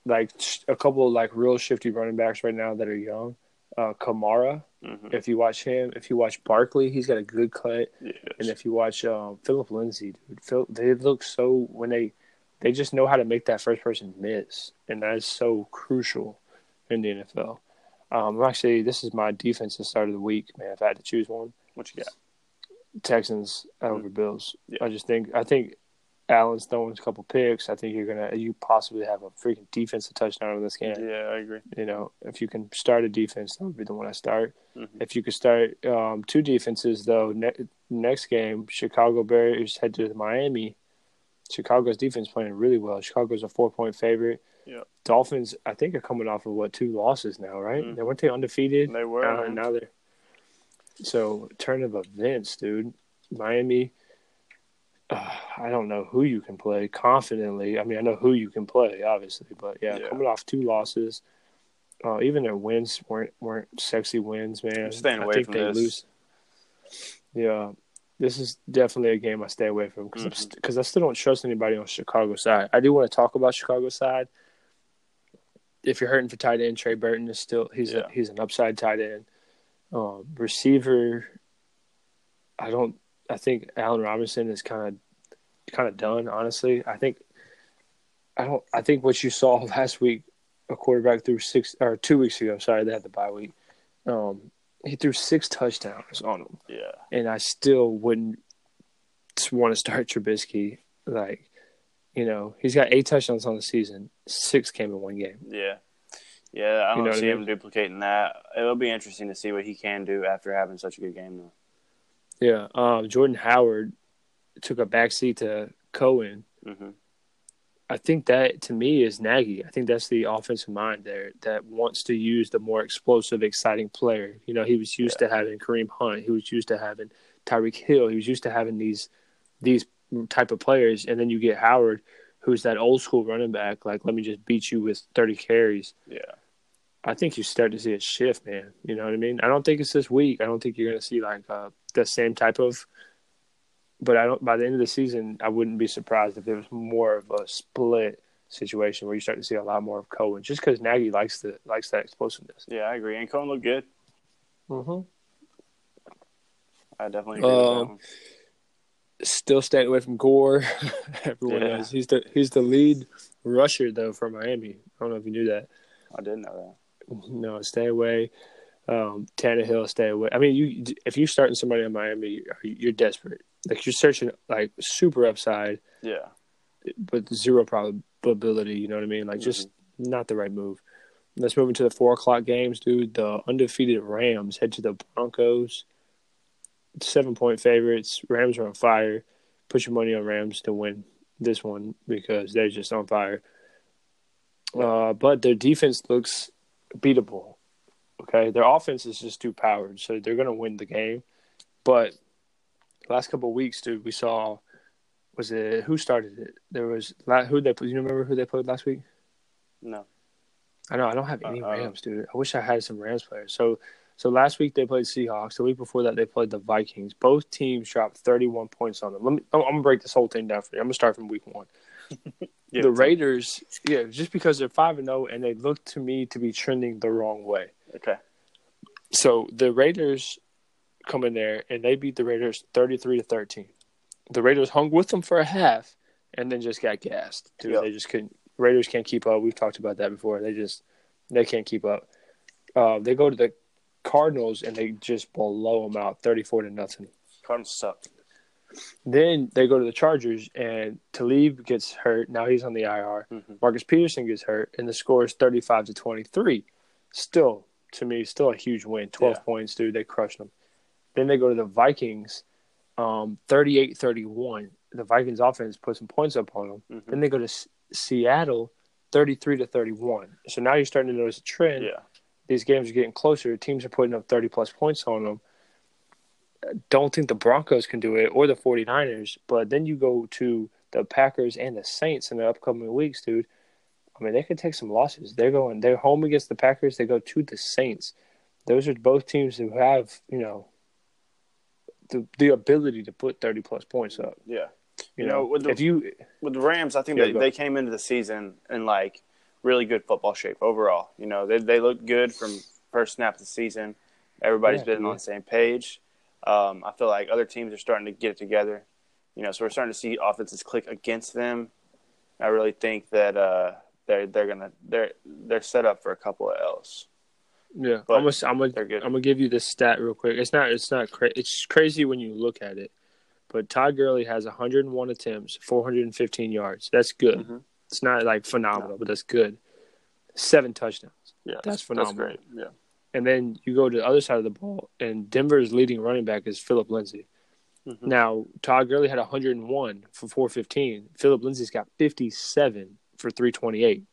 Like a couple of like real shifty running backs right now that are young. Uh, Kamara, hmm if you watch him, if you watch Barkley, he's got a good cut. Yes. And if you watch um, Phillip Lindsay, dude, Phil, they look so when they they just know how to make that first person miss, and that is so crucial in the NFL. Um, actually, this is my defensive start of the week, man. If I had to choose one, what you got? Texans over Bills. Yeah. I just think I think Allen's throwing a couple picks. I think you're gonna you possibly have a freaking defensive touchdown in this game. Yeah, I agree. You know, if you can start a defense, that would be the one I start. Mhm. If you could start um, two defenses, though, ne- next game, Chicago Bears head to Miami. Chicago's defense playing really well. Chicago's a four point favorite. Yep. Dolphins, I think, are coming off of what two losses now, right? Mhm. They weren't they undefeated. They were. Uh, now they're so turn of events, dude. Miami. Uh, I don't know who you can play confidently. I mean, I know who you can play, obviously, but yeah, Yeah. coming off two losses, uh, even their wins weren't weren't sexy wins, man. I'm staying I away think from they this. lose. Yeah, this is definitely a game I stay away from because Mhm. because I still don't trust anybody on Chicago side. I do want to talk about Chicago side. If you're hurting for tight end, Trey Burton is still he's Yeah. a, he's an upside tight end. Um, receiver, I don't. I think Allen Robinson is kind of kind of done. Honestly, I think I don't. I think what you saw last week, a quarterback threw six or two weeks ago. Sorry, they had the bye week. Um, he threw six touchdowns on him. Yeah. and I still wouldn't want to start Trubisky. Like, you know, he's got eight touchdowns on the season. Six came in one game. Yeah. Yeah, I don't know what I see mean? him duplicating that. It'll be interesting to see what he can do after having such a good game, though. Yeah, um, Jordan Howard took a backseat to Cohen. hmm I think that to me is Nagy. I think that's the offensive mind there that wants to use the more explosive, exciting player. You know, he was used to having Kareem Hunt. He was used to having Tyreek Hill. He was used to having these these type of players, and then you get Howard, who's that old school running back. Like, let me just beat you with thirty carries. Yeah. I think you start to see a shift, man. You know what I mean? I don't think it's this week. I don't think you're going to see like uh, the same type of. But I don't. By the end of the season, I wouldn't be surprised if there was more of a split situation where you start to see a lot more of Cohen, just because Nagy likes the likes that explosiveness. Yeah, I agree. And Cohen looked good. Mm-hmm. I definitely agree Um. Still staying away from Gore. Everyone Yeah. knows he's the he's the lead rusher though for Miami. I don't know if you knew that. I didn't know that. No, stay away. Um, Tannehill, stay away. I mean, you if you're starting somebody in Miami, you're desperate. Like you're searching like super upside. Yeah. but zero probability. You know what I mean? Like just not the right move. Let's move into the four o'clock games, dude. The undefeated Rams head to the Broncos. Seven point favorites. Rams are on fire. Put your money on Rams to win this one because they're just on fire. Uh, but their defense looks beatable. Okay, their offense is just too powered, so they're gonna win the game. But last couple of weeks, dude, we saw was it who started it? There was who they you remember who they played last week? No. I know I don't have any Uh-uh. Rams, dude. I wish I had some Rams players. So so last week they played Seahawks. The week before that they played the Vikings. Both teams dropped 31 points on them. Let me I'm, I'm gonna break this whole thing down for you. I'm gonna start from week one. Yeah, the Raiders, yeah, just because they're five and zero and they look to me to be trending the wrong way. Okay. So the Raiders come in there and they beat the Raiders 33 to 13. The Raiders hung with them for a half and then just got gassed. Dude, Yep. they just couldn't. Raiders can't keep up. We've talked about that before. They just they can't keep up. Uh, they go to the Cardinals and they just blow them out 34 to nothing. Cardinals suck. Then they go to the Chargers and Talib gets hurt. Now he's on the IR. Mhm. Marcus Peterson gets hurt, and the score is 35 to 23. Still, to me, still a huge win. 12 Yeah. points, dude. They crushed them. Then they go to the Vikings, um, 38 31. The Vikings offense put some points up on them. Mhm. Then they go to S- Seattle, 33 to 31. So now you're starting to notice a trend Yeah. these games are getting closer. Teams are putting up 30 plus points on them. Don't think the Broncos can do it or the 49ers, but then you go to the Packers and the Saints in the upcoming weeks, dude. I mean, they could take some losses. They're going, they're home against the Packers. They go to the Saints. Those are both teams who have, you know, the the ability to put 30 plus points up. Yeah. You, You know, know, with the- if you, With the Rams, I think Yeah, they, they came into the season in like really good football shape overall. You know, they they looked good from first snap of the season. Everybody's Yeah, been yeah. on the same page. Um, I feel like other teams are starting to get it together. You know, so we're starting to see offenses click against them. I really think that uh, they're they're gonna they're they're set up for a couple of L's. Yeah, But I'm gonna I'm gonna. I'm gonna give you this stat real quick. It's not it's not cra- it's crazy when you look at it, but Todd Gurley has 101 attempts, 415 yards. That's good. Mhm. It's not like phenomenal, but that's good. Seven touchdowns, Yeah, That's phenomenal. great. Yeah, and then you go to the other side of the ball, and Denver's leading running back is Phillip Lindsay. Mhm. Now Todd Gurley had 101 for 415. Phillip Lindsay's got 57 for 328.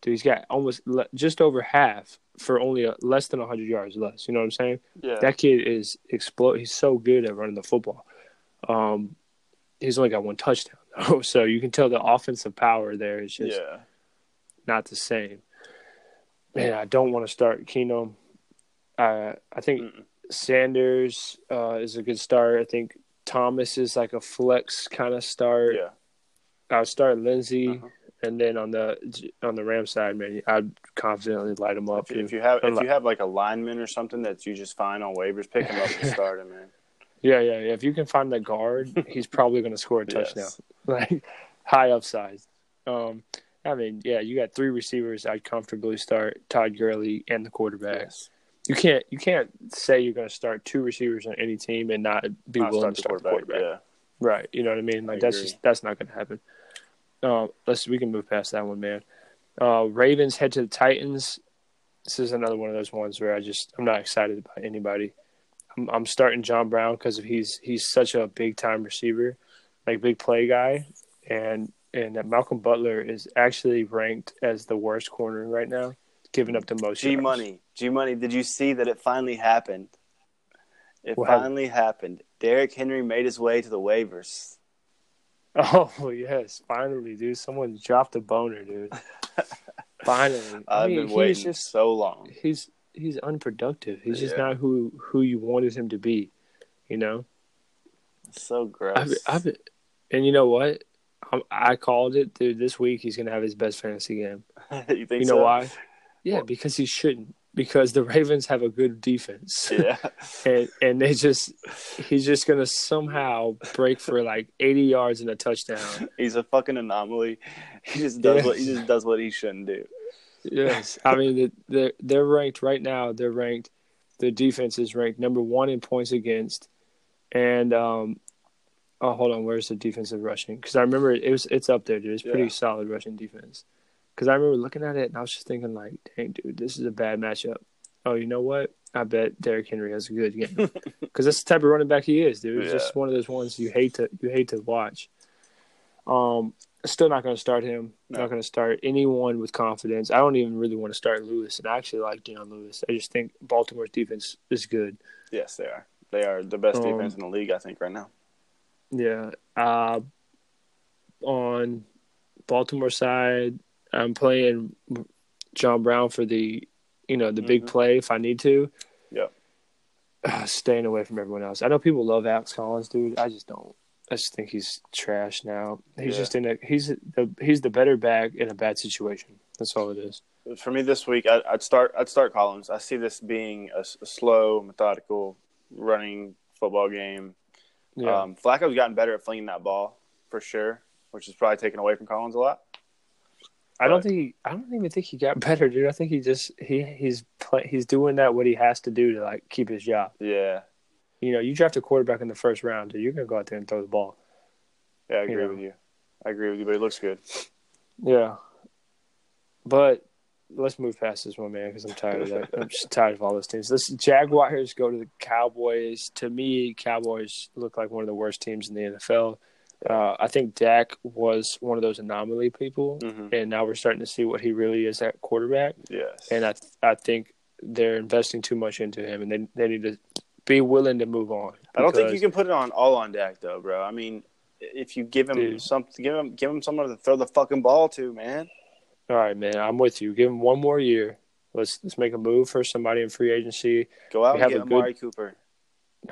Dude, he's got almost le- just over half for only a, less than 100 yards less. You know what I'm saying? yeah. That kid is explode. He's so good at running the football. Um, he's only got one touchdown though, so you can tell the offensive power there is just yeah. not the same. Man, I don't want to start Keenum. Uh, I think Mm-mm. Sanders uh, is a good start. I think Thomas is like a flex kind of start. Yeah. I'll start Lindsay, Uh-huh. And then on the on the Ram side, man, I'd confidently light him up. If, if you have if you have like a lineman or something that you just find on waivers, pick him up and start him, man. Yeah, yeah, yeah. If you can find that guard, he's probably going to score a touchdown. Yes. Like high upside. Um, I mean, yeah, you got three receivers. I'd comfortably start Todd Gurley and the quarterback. Yes. You can't you can't say you're going to start two receivers on any team and not be Not willing start to start the quarterback. quarterback. Yeah. Right. You know what I mean? Like I that's agree. just that's not going to happen. Um, let's we can move past that one, man. Uh, Ravens head to the Titans. This is another one of those ones where I just I'm not excited about anybody. I'm, I'm starting John Brown because he's he's such a big time receiver, like big play guy, and and that Malcolm Butler is actually ranked as the worst corner right now, giving up the most. G. Money, G Money. Did you see that it finally happened? It What happened? finally happened. Derrick Henry made his way to the waivers. Oh yes, finally, dude! Someone dropped a boner, dude. finally, I I've mean, been he's waiting just so long. he's he's unproductive. He's just not who who you wanted him to be. You know, So gross. I've, I've and you know what? I, I called it, dude. This week he's gonna have his best fantasy game. you think You know so? why? Yeah, Well- because he shouldn't. Because the Ravens have a good defense. Yeah. and and they just he's just gonna somehow break for like 80 yards and a touchdown. He's a fucking anomaly. He just does Yeah. what he just does what he shouldn't do. Yes, I mean the- they're they're ranked right now. They're ranked. the defense is ranked number one in points against, and um, oh hold on, where's the defensive rushing? Because I remember it was it's up there, dude. It's pretty Yeah. solid rushing defense. Because I remember looking at it and I was just thinking like, dang, dude, this is a bad matchup. Oh, you know what? I bet Derrick Henry has a good game because that's the type of running back he is, dude. It's Yeah. just one of those ones you hate to you hate to watch. Um, still not going to start him. No. Not going to start anyone with confidence. I don't even really want to start Lewis, and I actually like Dion Lewis. I just think Baltimore's defense is good. Yes, they are. They are the best Um, defense in the league, I think, right now. Yeah. Uh, on Baltimore side, I'm playing John Brown for the, you know, the big Mhm. play if I need to. Yeah. Uh, staying away from everyone else. I know people love Alex Collins, dude. I just don't. I just think he's trash now. He's Yeah. just in a he's the he's the better back in a bad situation. That's all it is. For me this week, I, I'd start. I'd start Collins. I see this being a slow, methodical, running football game. Yeah. Um, Flacco's gotten better at flinging that ball for sure, which is probably taken away from Collins a lot. I don't think he, I don't even think he got better, dude. I think he just he he's play, he's doing that what he has to do to like keep his job. Yeah, You know, you draft a quarterback in the first round, dude. You're gonna go out there and throw the ball. yeah, I agree know. with you. I agree with you, but he looks good. Yeah, but let's move past this one, man, because I'm tired of that. I'm just tired of all those teams. This Jaguars go to the Cowboys. To me, Cowboys look like one of the worst teams in the NFL. Uh, I think Dak was one of those anomaly people, hmm and now we're starting to see what he really is at quarterback. Yes, And I, I think they're investing too much into him, and they they need to be willing to move on. I don't think you can put it on all on Dak though, bro. I mean, if you give him Dude. something, give him give him someone to throw the fucking ball to, man. All right, man. I'm with you. Give him one more year. Let's let's make a move for somebody in free agency. Go out We and have get a good- Amari Cooper.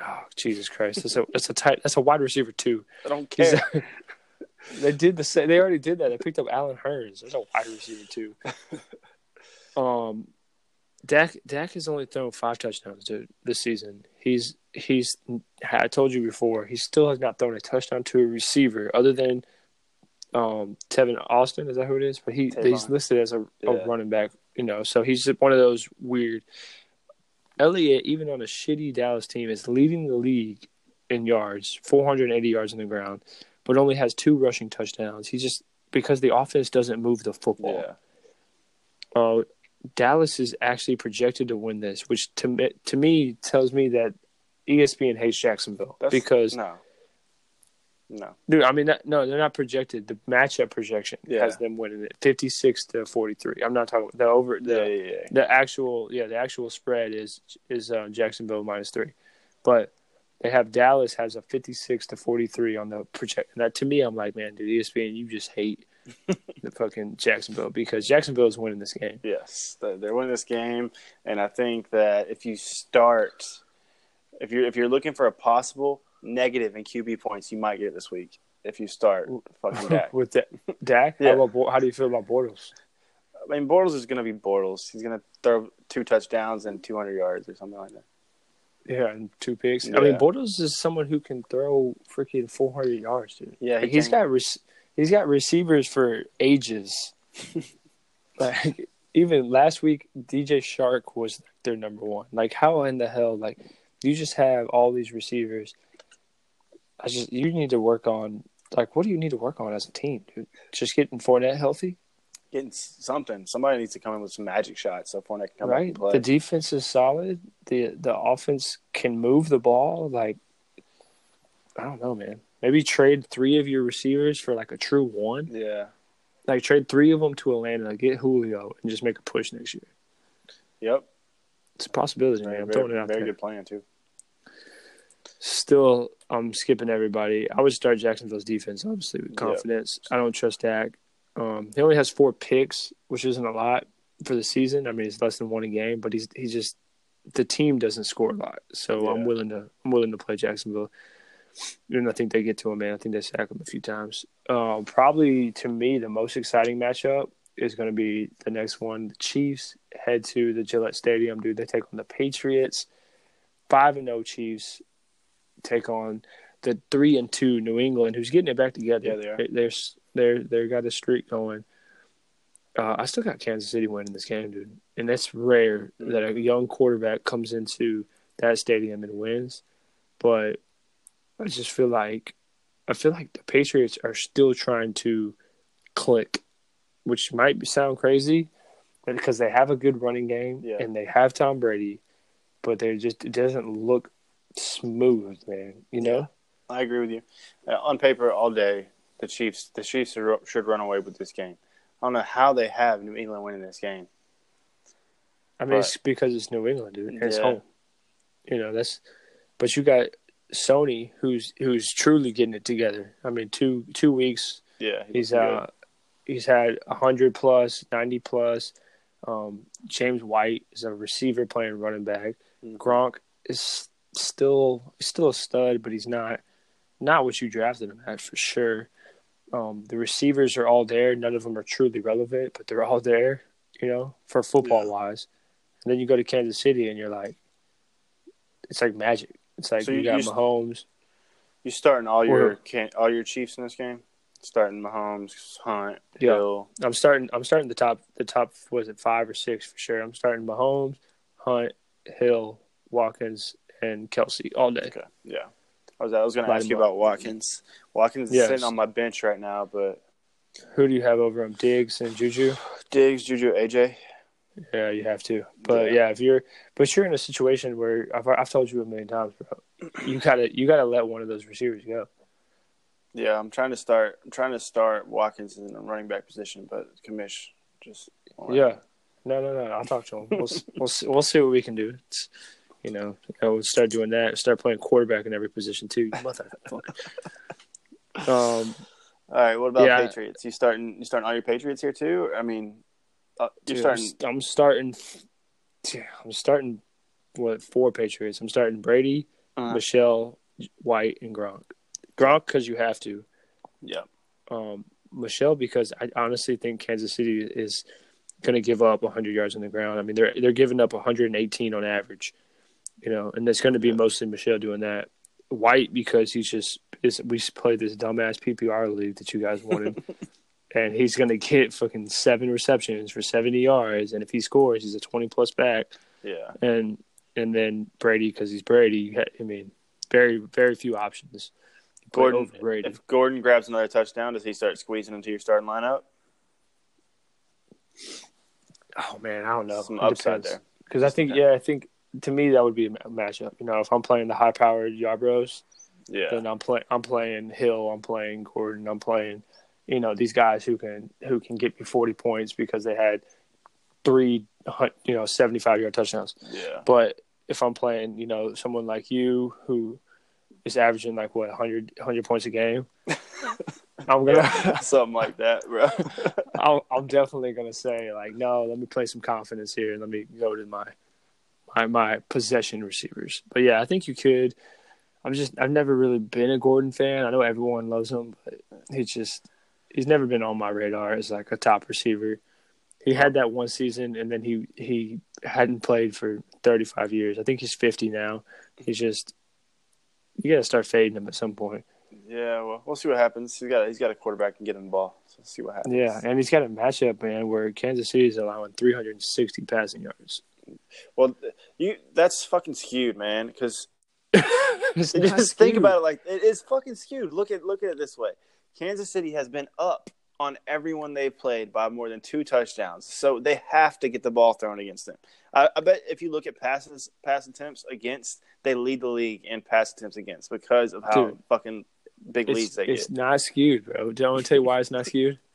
Oh, Jesus Christ! That's a that's a tight that's a wide receiver too. I don't care. they did the same. They already did that. They picked up Allen Hurns. There's a wide receiver too. um, Dak Dak has only thrown five touchdowns dude, this season. He's he's I told you before. He still has not thrown a touchdown to a receiver other than um Tevin Austin. Is that who it is? But he Tavon. he's listed as a, Yeah. a running back. You know, so he's one of those weird. Elliott, even on a shitty Dallas team, is leading the league in yards, 480 yards on the ground, but only has two rushing touchdowns. He's just because the offense doesn't move the football. yeah, Uh, Dallas is actually projected to win this, which to me, to me tells me that ESPN hates Jacksonville That's- because no, no. dude, I mean, that, no, they're not projected. The matchup projection Yeah. has them winning it, 56 to 43. I'm not talking the over the Yeah, yeah, yeah. the actual yeah the actual spread is is uh, Jacksonville minus three, but they have Dallas has a fifty six to forty three on the project. And that to me, I'm like, man, dude, ESPN, you just hate the fucking Jacksonville because Jacksonville is winning this game. Yes, they- they're winning this game, and I think that if you start, if you're if you're looking for a possible negative in QB points, you might get this week if you start fucking Dak. With that, Dak, Yeah. how, about, how do you feel about Bortles? I mean, Bortles is going to be Bortles. He's going to throw two touchdowns and 200 yards or something like that. Yeah, and two picks. I mean, Bortles is someone who can throw freaking four hundred yards, dude. Yeah, he he's got rec- he's got receivers for ages. like even last week, DJ Chark was their number one. Like how in the hell? Like you just have all these receivers. I just you need to work on like what do you need to work on as a team, dude? Just getting Fournette healthy, Getting something. Somebody needs to come in with some magic shots so Fournette can come right? play. The defense is solid. the The offense can move the ball. Like I don't know, man. Maybe trade three of your receivers for like a true one. yeah. Like trade three of them to Atlanta, get Julio, and just make a push next year. Yep. It's a possibility, man. Very, I'm very, throwing it out very there. good plan too. Still, I'm skipping everybody. I would start Jacksonville's defense, obviously, with confidence. I don't trust Dak. Um, he only has four picks, which isn't a lot for the season. I mean, it's less than one a game, but he's he just the team doesn't score a lot, so I'm willing to I'm willing to play Jacksonville. And I think they get to him, man. I think they sack him a few times. Um, probably to me, the most exciting matchup is going to be the next one. The Chiefs head to the Gillette Stadium, dude. They take on the Patriots. Five and no Chiefs take on the three and two New England, who's getting it back together. Yeah, they are. They, they're they're they got a streak going. Uh, I still got Kansas City winning this game, dude, and it's rare Mm-hmm. that a young quarterback comes into that stadium and wins. But I just feel like I feel like the Patriots are still trying to click, which might sound crazy, but because they have a good running game Yeah. and they have Tom Brady, but they just it doesn't look smooth, man. You know? I agree with you. Uh, on paper, all day, the Chiefs the Chiefs are, should run away with this game. I don't know how they have New England winning this game. I mean, But- it's because it's New England, dude. and It's Yeah. home. You know that's, but you got Sony, who's who's truly getting it together. I mean, two two weeks Yeah, He's good. uh he's had hundred plus, ninety plus. Um, James White is a receiver playing running back. Mhm. Gronk is still he's still a stud, but he's not not what you drafted him at for sure. Um, the receivers are all there. None of them are truly relevant, but they're all there. You know, for football Yeah. wise. And then you go to Kansas City, and you're like, it's like magic. It's like So you, you- got you- Mahomes. You starting all your all your Chiefs in this game? Starting Mahomes, Hunt, Yeah. Hill. I'm starting. I'm starting the top. The top was it five or six for sure. I'm starting Mahomes, Hunt, Hill, Watkins, and Kelce all day. Okay, yeah. I was I was going to ask you up. about Watkins. Watkins is Yes. sitting on my bench right now, but Who do you have over him? Diggs and Juju. Diggs, Juju, AJ. Yeah, you have to. But yeah, if you're, but you're in a situation where I've, I've told you a million times, bro. You gotta, you gotta let one of those receivers go. Yeah, I'm trying to start. I'm trying to start Watkins in the running back position, but Kamish just Yeah. No, no, no. I'll talk to him. We'll, we'll, see- we'll see what we can do. It's, you know, I would start doing that. Start playing quarterback in every position too. Motherfucker. um, All right, what about Yeah. Patriots? You starting? You starting all your Patriots here too? I mean, uh, you're Dude, starting. I'm, I'm starting. I'm starting. What four Patriots? I'm starting Brady, Uh, Michel, White, and Gronk. Gronk because you have to. yeah, Um, Michel because I honestly think Kansas City is going to give up 100 yards on the ground. I mean, they're they're giving up 118 on average. You know, and it's going to be Yeah. mostly Michel doing that. White because he's just is we played this dumbass PPR league that you guys wanted. And he's going to get fucking seven receptions for 70 yards. And if he scores, he's a 20 plus back yeah. and and then Brady because he's Brady. I mean, very very few options. Gordon, over Brady. if Gordon grabs another touchdown, does he start squeezing into your starting lineup? oh man, I don't know. Some It upside depends. there. Because I think yeah, I think to me that would be a matchup. You know, if I'm playing the high powered Yarbros, Yeah, then I'm playing I'm playing Hill, I'm playing Gordon, I'm playing you know these guys who can who can get me 40 points because they had three you know 75 yard touchdowns. yeah. But if I'm playing, you know, someone like you who is averaging like what 100 100 points a game, I'm gonna Something like that, bro. I'll, I'm definitely gonna say like, no, let me play some confidence here and let me go to my my my possession receivers. But yeah, I think you could. I'm just I've never really been a Gordon fan. I know everyone loves him, but he's just he's never been on my radar as like a top receiver. He had that one season and then he he hadn't played for 35 years. I think he's 50 now. He's just you got to start fading him at some point. yeah, well, we'll see what happens. He's got he's got a quarterback and get him the ball. So let's see what happens. Yeah, and he's got a matchup, man, where Kansas City is allowing 360 passing yards. Well, you that's fucking skewed, man. Because just think about it like it is fucking skewed. Look at look at it this way: Kansas City has been up on everyone they've played by more than two touchdowns, so they have to get the ball thrown against them. I, I bet if you look at passes, pass attempts against, they lead the league in pass attempts against because of how Dude. fucking big leads they it's get. It's not skewed, bro. Do I want to tell you why it's not skewed?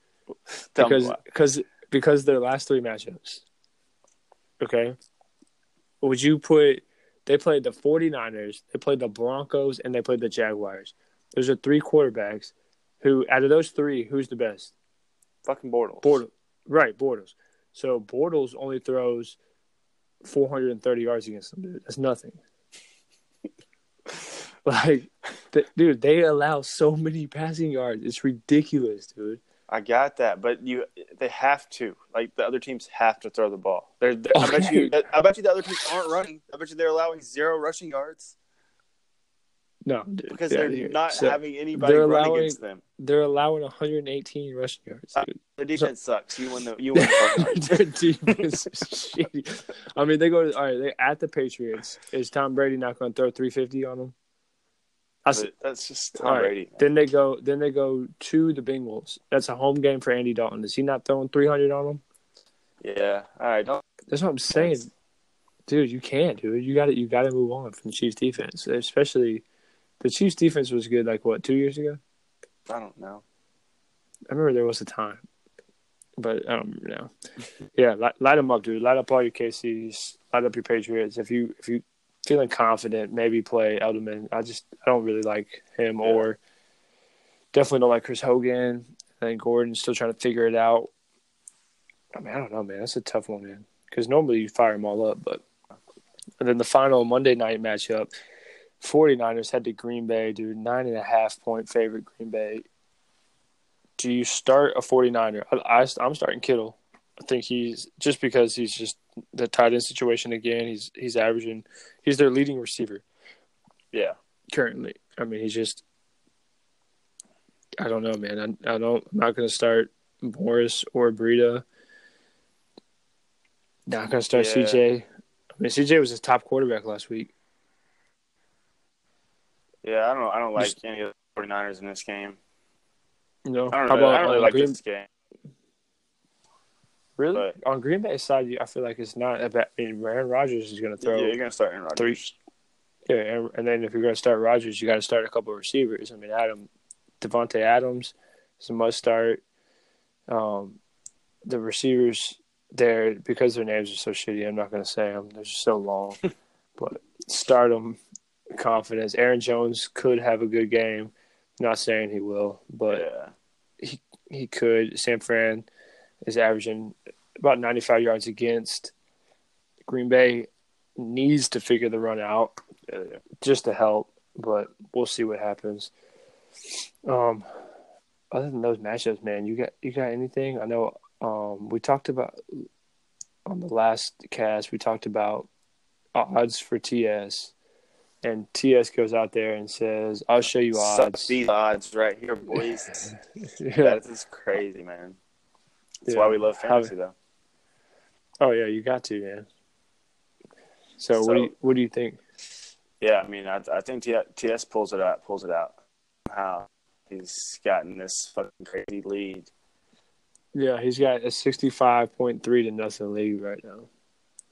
Because because because their last three matchups. Okay. Would you put they played the 49ers, they played the Broncos, and they played the Jaguars. Those are three quarterbacks who out of those three, who's the best? fucking Bortles. Bortles. Right, Bortles. So Bortles only throws 430 yards against them, dude. That's nothing. like, th- dude, they allow so many passing yards. It's ridiculous, dude. I got that, but you they have to. Like the other teams have to throw the ball. They're, they're- I bet you. I bet you the other teams aren't running. I bet you they're allowing zero rushing yards No, dude, because they're here. not So, having anybody they're run allowing- against them. They're allowing 118 rushing yards. Dude. The defense sucks. You win the. You win the. Their defense is shitty. I mean, they go to all right. They at the Patriots. Is Tom Brady not going to throw 350 on them? I s- But that's just Tom all right. Brady. man. Then they go. Then they go to the Bengals. That's a home game for Andy Dalton. Is he not throwing 300 on them? Yeah. All right. Don't. That's what I'm saying, dude. You can't, dude. You got to You got to move on from the Chiefs defense, especially the Chiefs defense was good. Like what, two years ago? I don't know. I remember there was a time, but I don't remember now. Yeah, light, light them up, dude. Light up all your KCs. Light up your Patriots. If you if you feeling confident, maybe play Edelman. I just I don't really like him, Yeah. or definitely don't like Chris Hogan. I think Gordon's still trying to figure it out. I mean, I don't know, man. That's a tough one, man. Because normally you fire them all up, but and then the final Monday night matchup, 49ers head to Green Bay, dude. Nine and a half point favorite Green Bay do you start a 49er? I, I, I'm starting Kittle. I think he's just because he's just the tight end situation again. He's he's averaging. He's their leading receiver Yeah. currently. I mean, he's just. I don't know, man. I, I don't. I'm not going to start Morris or Breida. Not going to start Yeah. CJ. I mean, CJ was his top quarterback last week. Yeah. I don't. I don't like Just- any of the 49ers in this game. No, I don't how really, about I don't really uh, like Green? this game. Really, but- on Green Bay side, you- I feel like it's not. A bad, I mean, Aaron Rodgers is going to throw. Yeah, you're gonna start Aaron three- Rodgers. Yeah, and, and then if you're going to start Rodgers, you got to start a couple of receivers. I mean, Adam, Davante Adams is a must start. Um, the receivers there because their names are so shitty. I'm not going to say them; they're just so long. but start them, confidence. Aaron Jones could have a good game. Not saying he will, but yeah. he could. San Fran is averaging about 95 yards against. Green Bay needs to figure the run out yeah. just to help, but we'll see what happens. Um, other than those matchups, man, you got you got anything? I know um, we talked about on the last cast. We talked about odds for TS, and TS goes out there and says, "I'll show you Suck odds." these odds right here, boys. yeah. That is crazy, man. That's Yeah. why we love fantasy, though. Oh yeah, you got to, man. So, what do you what do you think? Yeah, I mean, I, I think TS pulls it out. Pulls it out. How he's gotten this fucking crazy lead. Yeah, he's got a sixty-five point three to nothing lead right now.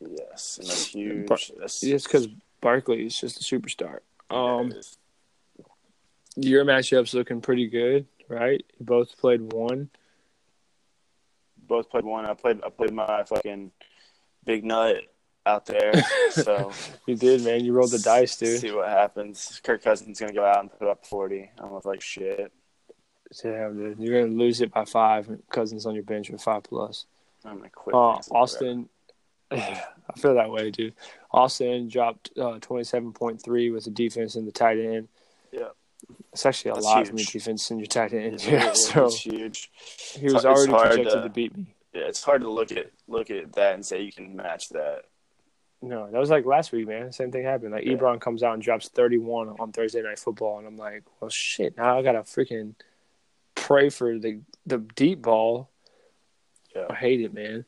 Yes, and that's huge. But- That's, It's because Barkley is just a superstar. Um, is. your matchup's looking pretty good, right? You both played one. Both played one. I played. I played my fucking big nut out there. So You did, man. You rolled the dice, dude. See what happens. Kirk Cousins gonna go out and put up forty. I was like, shit. Damn, dude. You're gonna lose it by five. Cousins on your bench with five plus. I'm gonna quit. Uh. Austin, I feel that way, dude. Austin dropped uh, twenty-seven point three with the defense and the tight end. It's actually a That's lot from your huge. defense and your tight end. It's, Yeah, it's so huge. he was it's already hard projected to- to beat me. Yeah, it's hard to look at look at that and say you can match that. No, that was like last week, man. Same thing happened. Like Yeah. Ebron comes out and drops 31 on Thursday Night Football, and I'm like, well, shit. Now I gotta freaking pray for the the deep ball. Yeah. I hate it, man.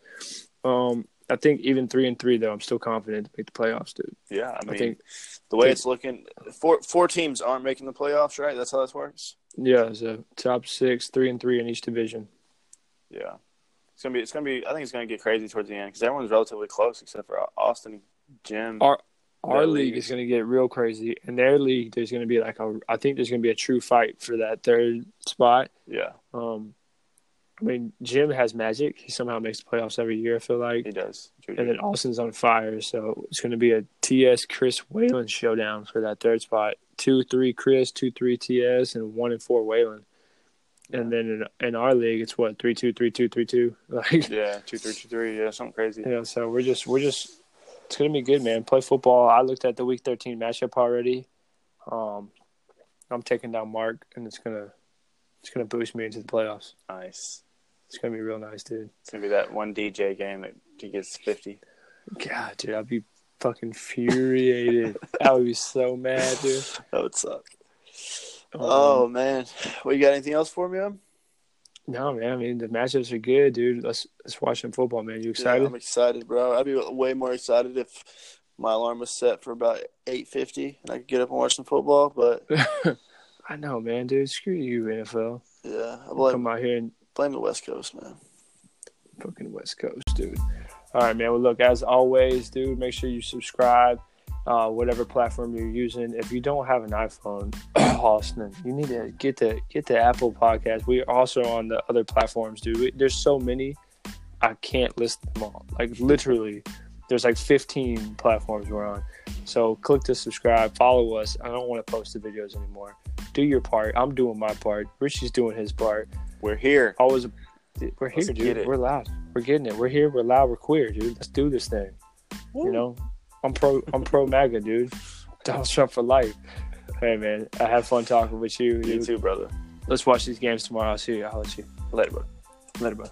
Um, I think even three and three though, I'm still confident to make the playoffs, dude. Yeah, I I, mean, think the way it's looking, four four teams aren't making the playoffs, right? That's how this works. yeah, so top six, three and three in each division. Yeah, it's gonna be. It's gonna be. I think it's gonna get crazy towards the end because everyone's relatively close except for Austin, Jim. Our our league league. is gonna get real crazy. and their league, there's gonna be like a. I think there's gonna be a true fight for that third spot. Yeah, Um, I mean, Jim has magic. He somehow makes the playoffs every year. I feel like. he does. And then Austin's on fire, so it's going to be a TS Chris Whalen showdown for that third spot. Two, three Chris, two, three TS, and one and four Whalen. And then in, in our league, it's what three, two, three, two, three, two. Like, yeah, two three two three. Yeah, something crazy. yeah. So we're just, we're just, it's going to be good, man. Play football. I looked at the week thirteen matchup already. Um, I'm taking down Mark, and it's gonna, it's gonna boost me into the playoffs. Nice. It's gonna be real nice, dude. It's gonna be that one DJ game that he gets fifty. God, dude, I'd be fucking infuriated. I would be so mad, dude. That would suck. Um, Oh man, well, you got anything else for me? Em? no, man. I mean, the matchups are good, dude. Let's let's watch some football, man. You excited? Yeah, I'm excited, bro. I'd be way more excited if my alarm was set for about eight fifty and I could get up and watch some football. But I know, man, dude. Screw you, NFL. yeah, I blame Come out here and blame the West Coast, man. fucking West Coast, dude. All right, man. Well, look, as always, dude, make sure you subscribe, uh, whatever platform you're using. If you don't have an iPhone, Austin, you need to get the get the Apple Podcast. We are also on the other platforms, dude. We, there's so many, I can't list them all. Like literally, there's like 15 platforms we're on. So click to subscribe, follow us. I don't want to post the videos anymore. Do your part. I'm doing my part. Richie's doing his part. We're here. Always, we're here, Let's dude. We're loud. We're getting it. We're here. We're loud. We're queer, dude. Let's do this thing. You know, I'm pro. I'm pro MAGA, dude. Donald Trump for life. Hey, man, I had fun talking with you. You dude. too, brother. Let's watch these games tomorrow. I'll see you. I'll let you. Later, bro. Later, bro.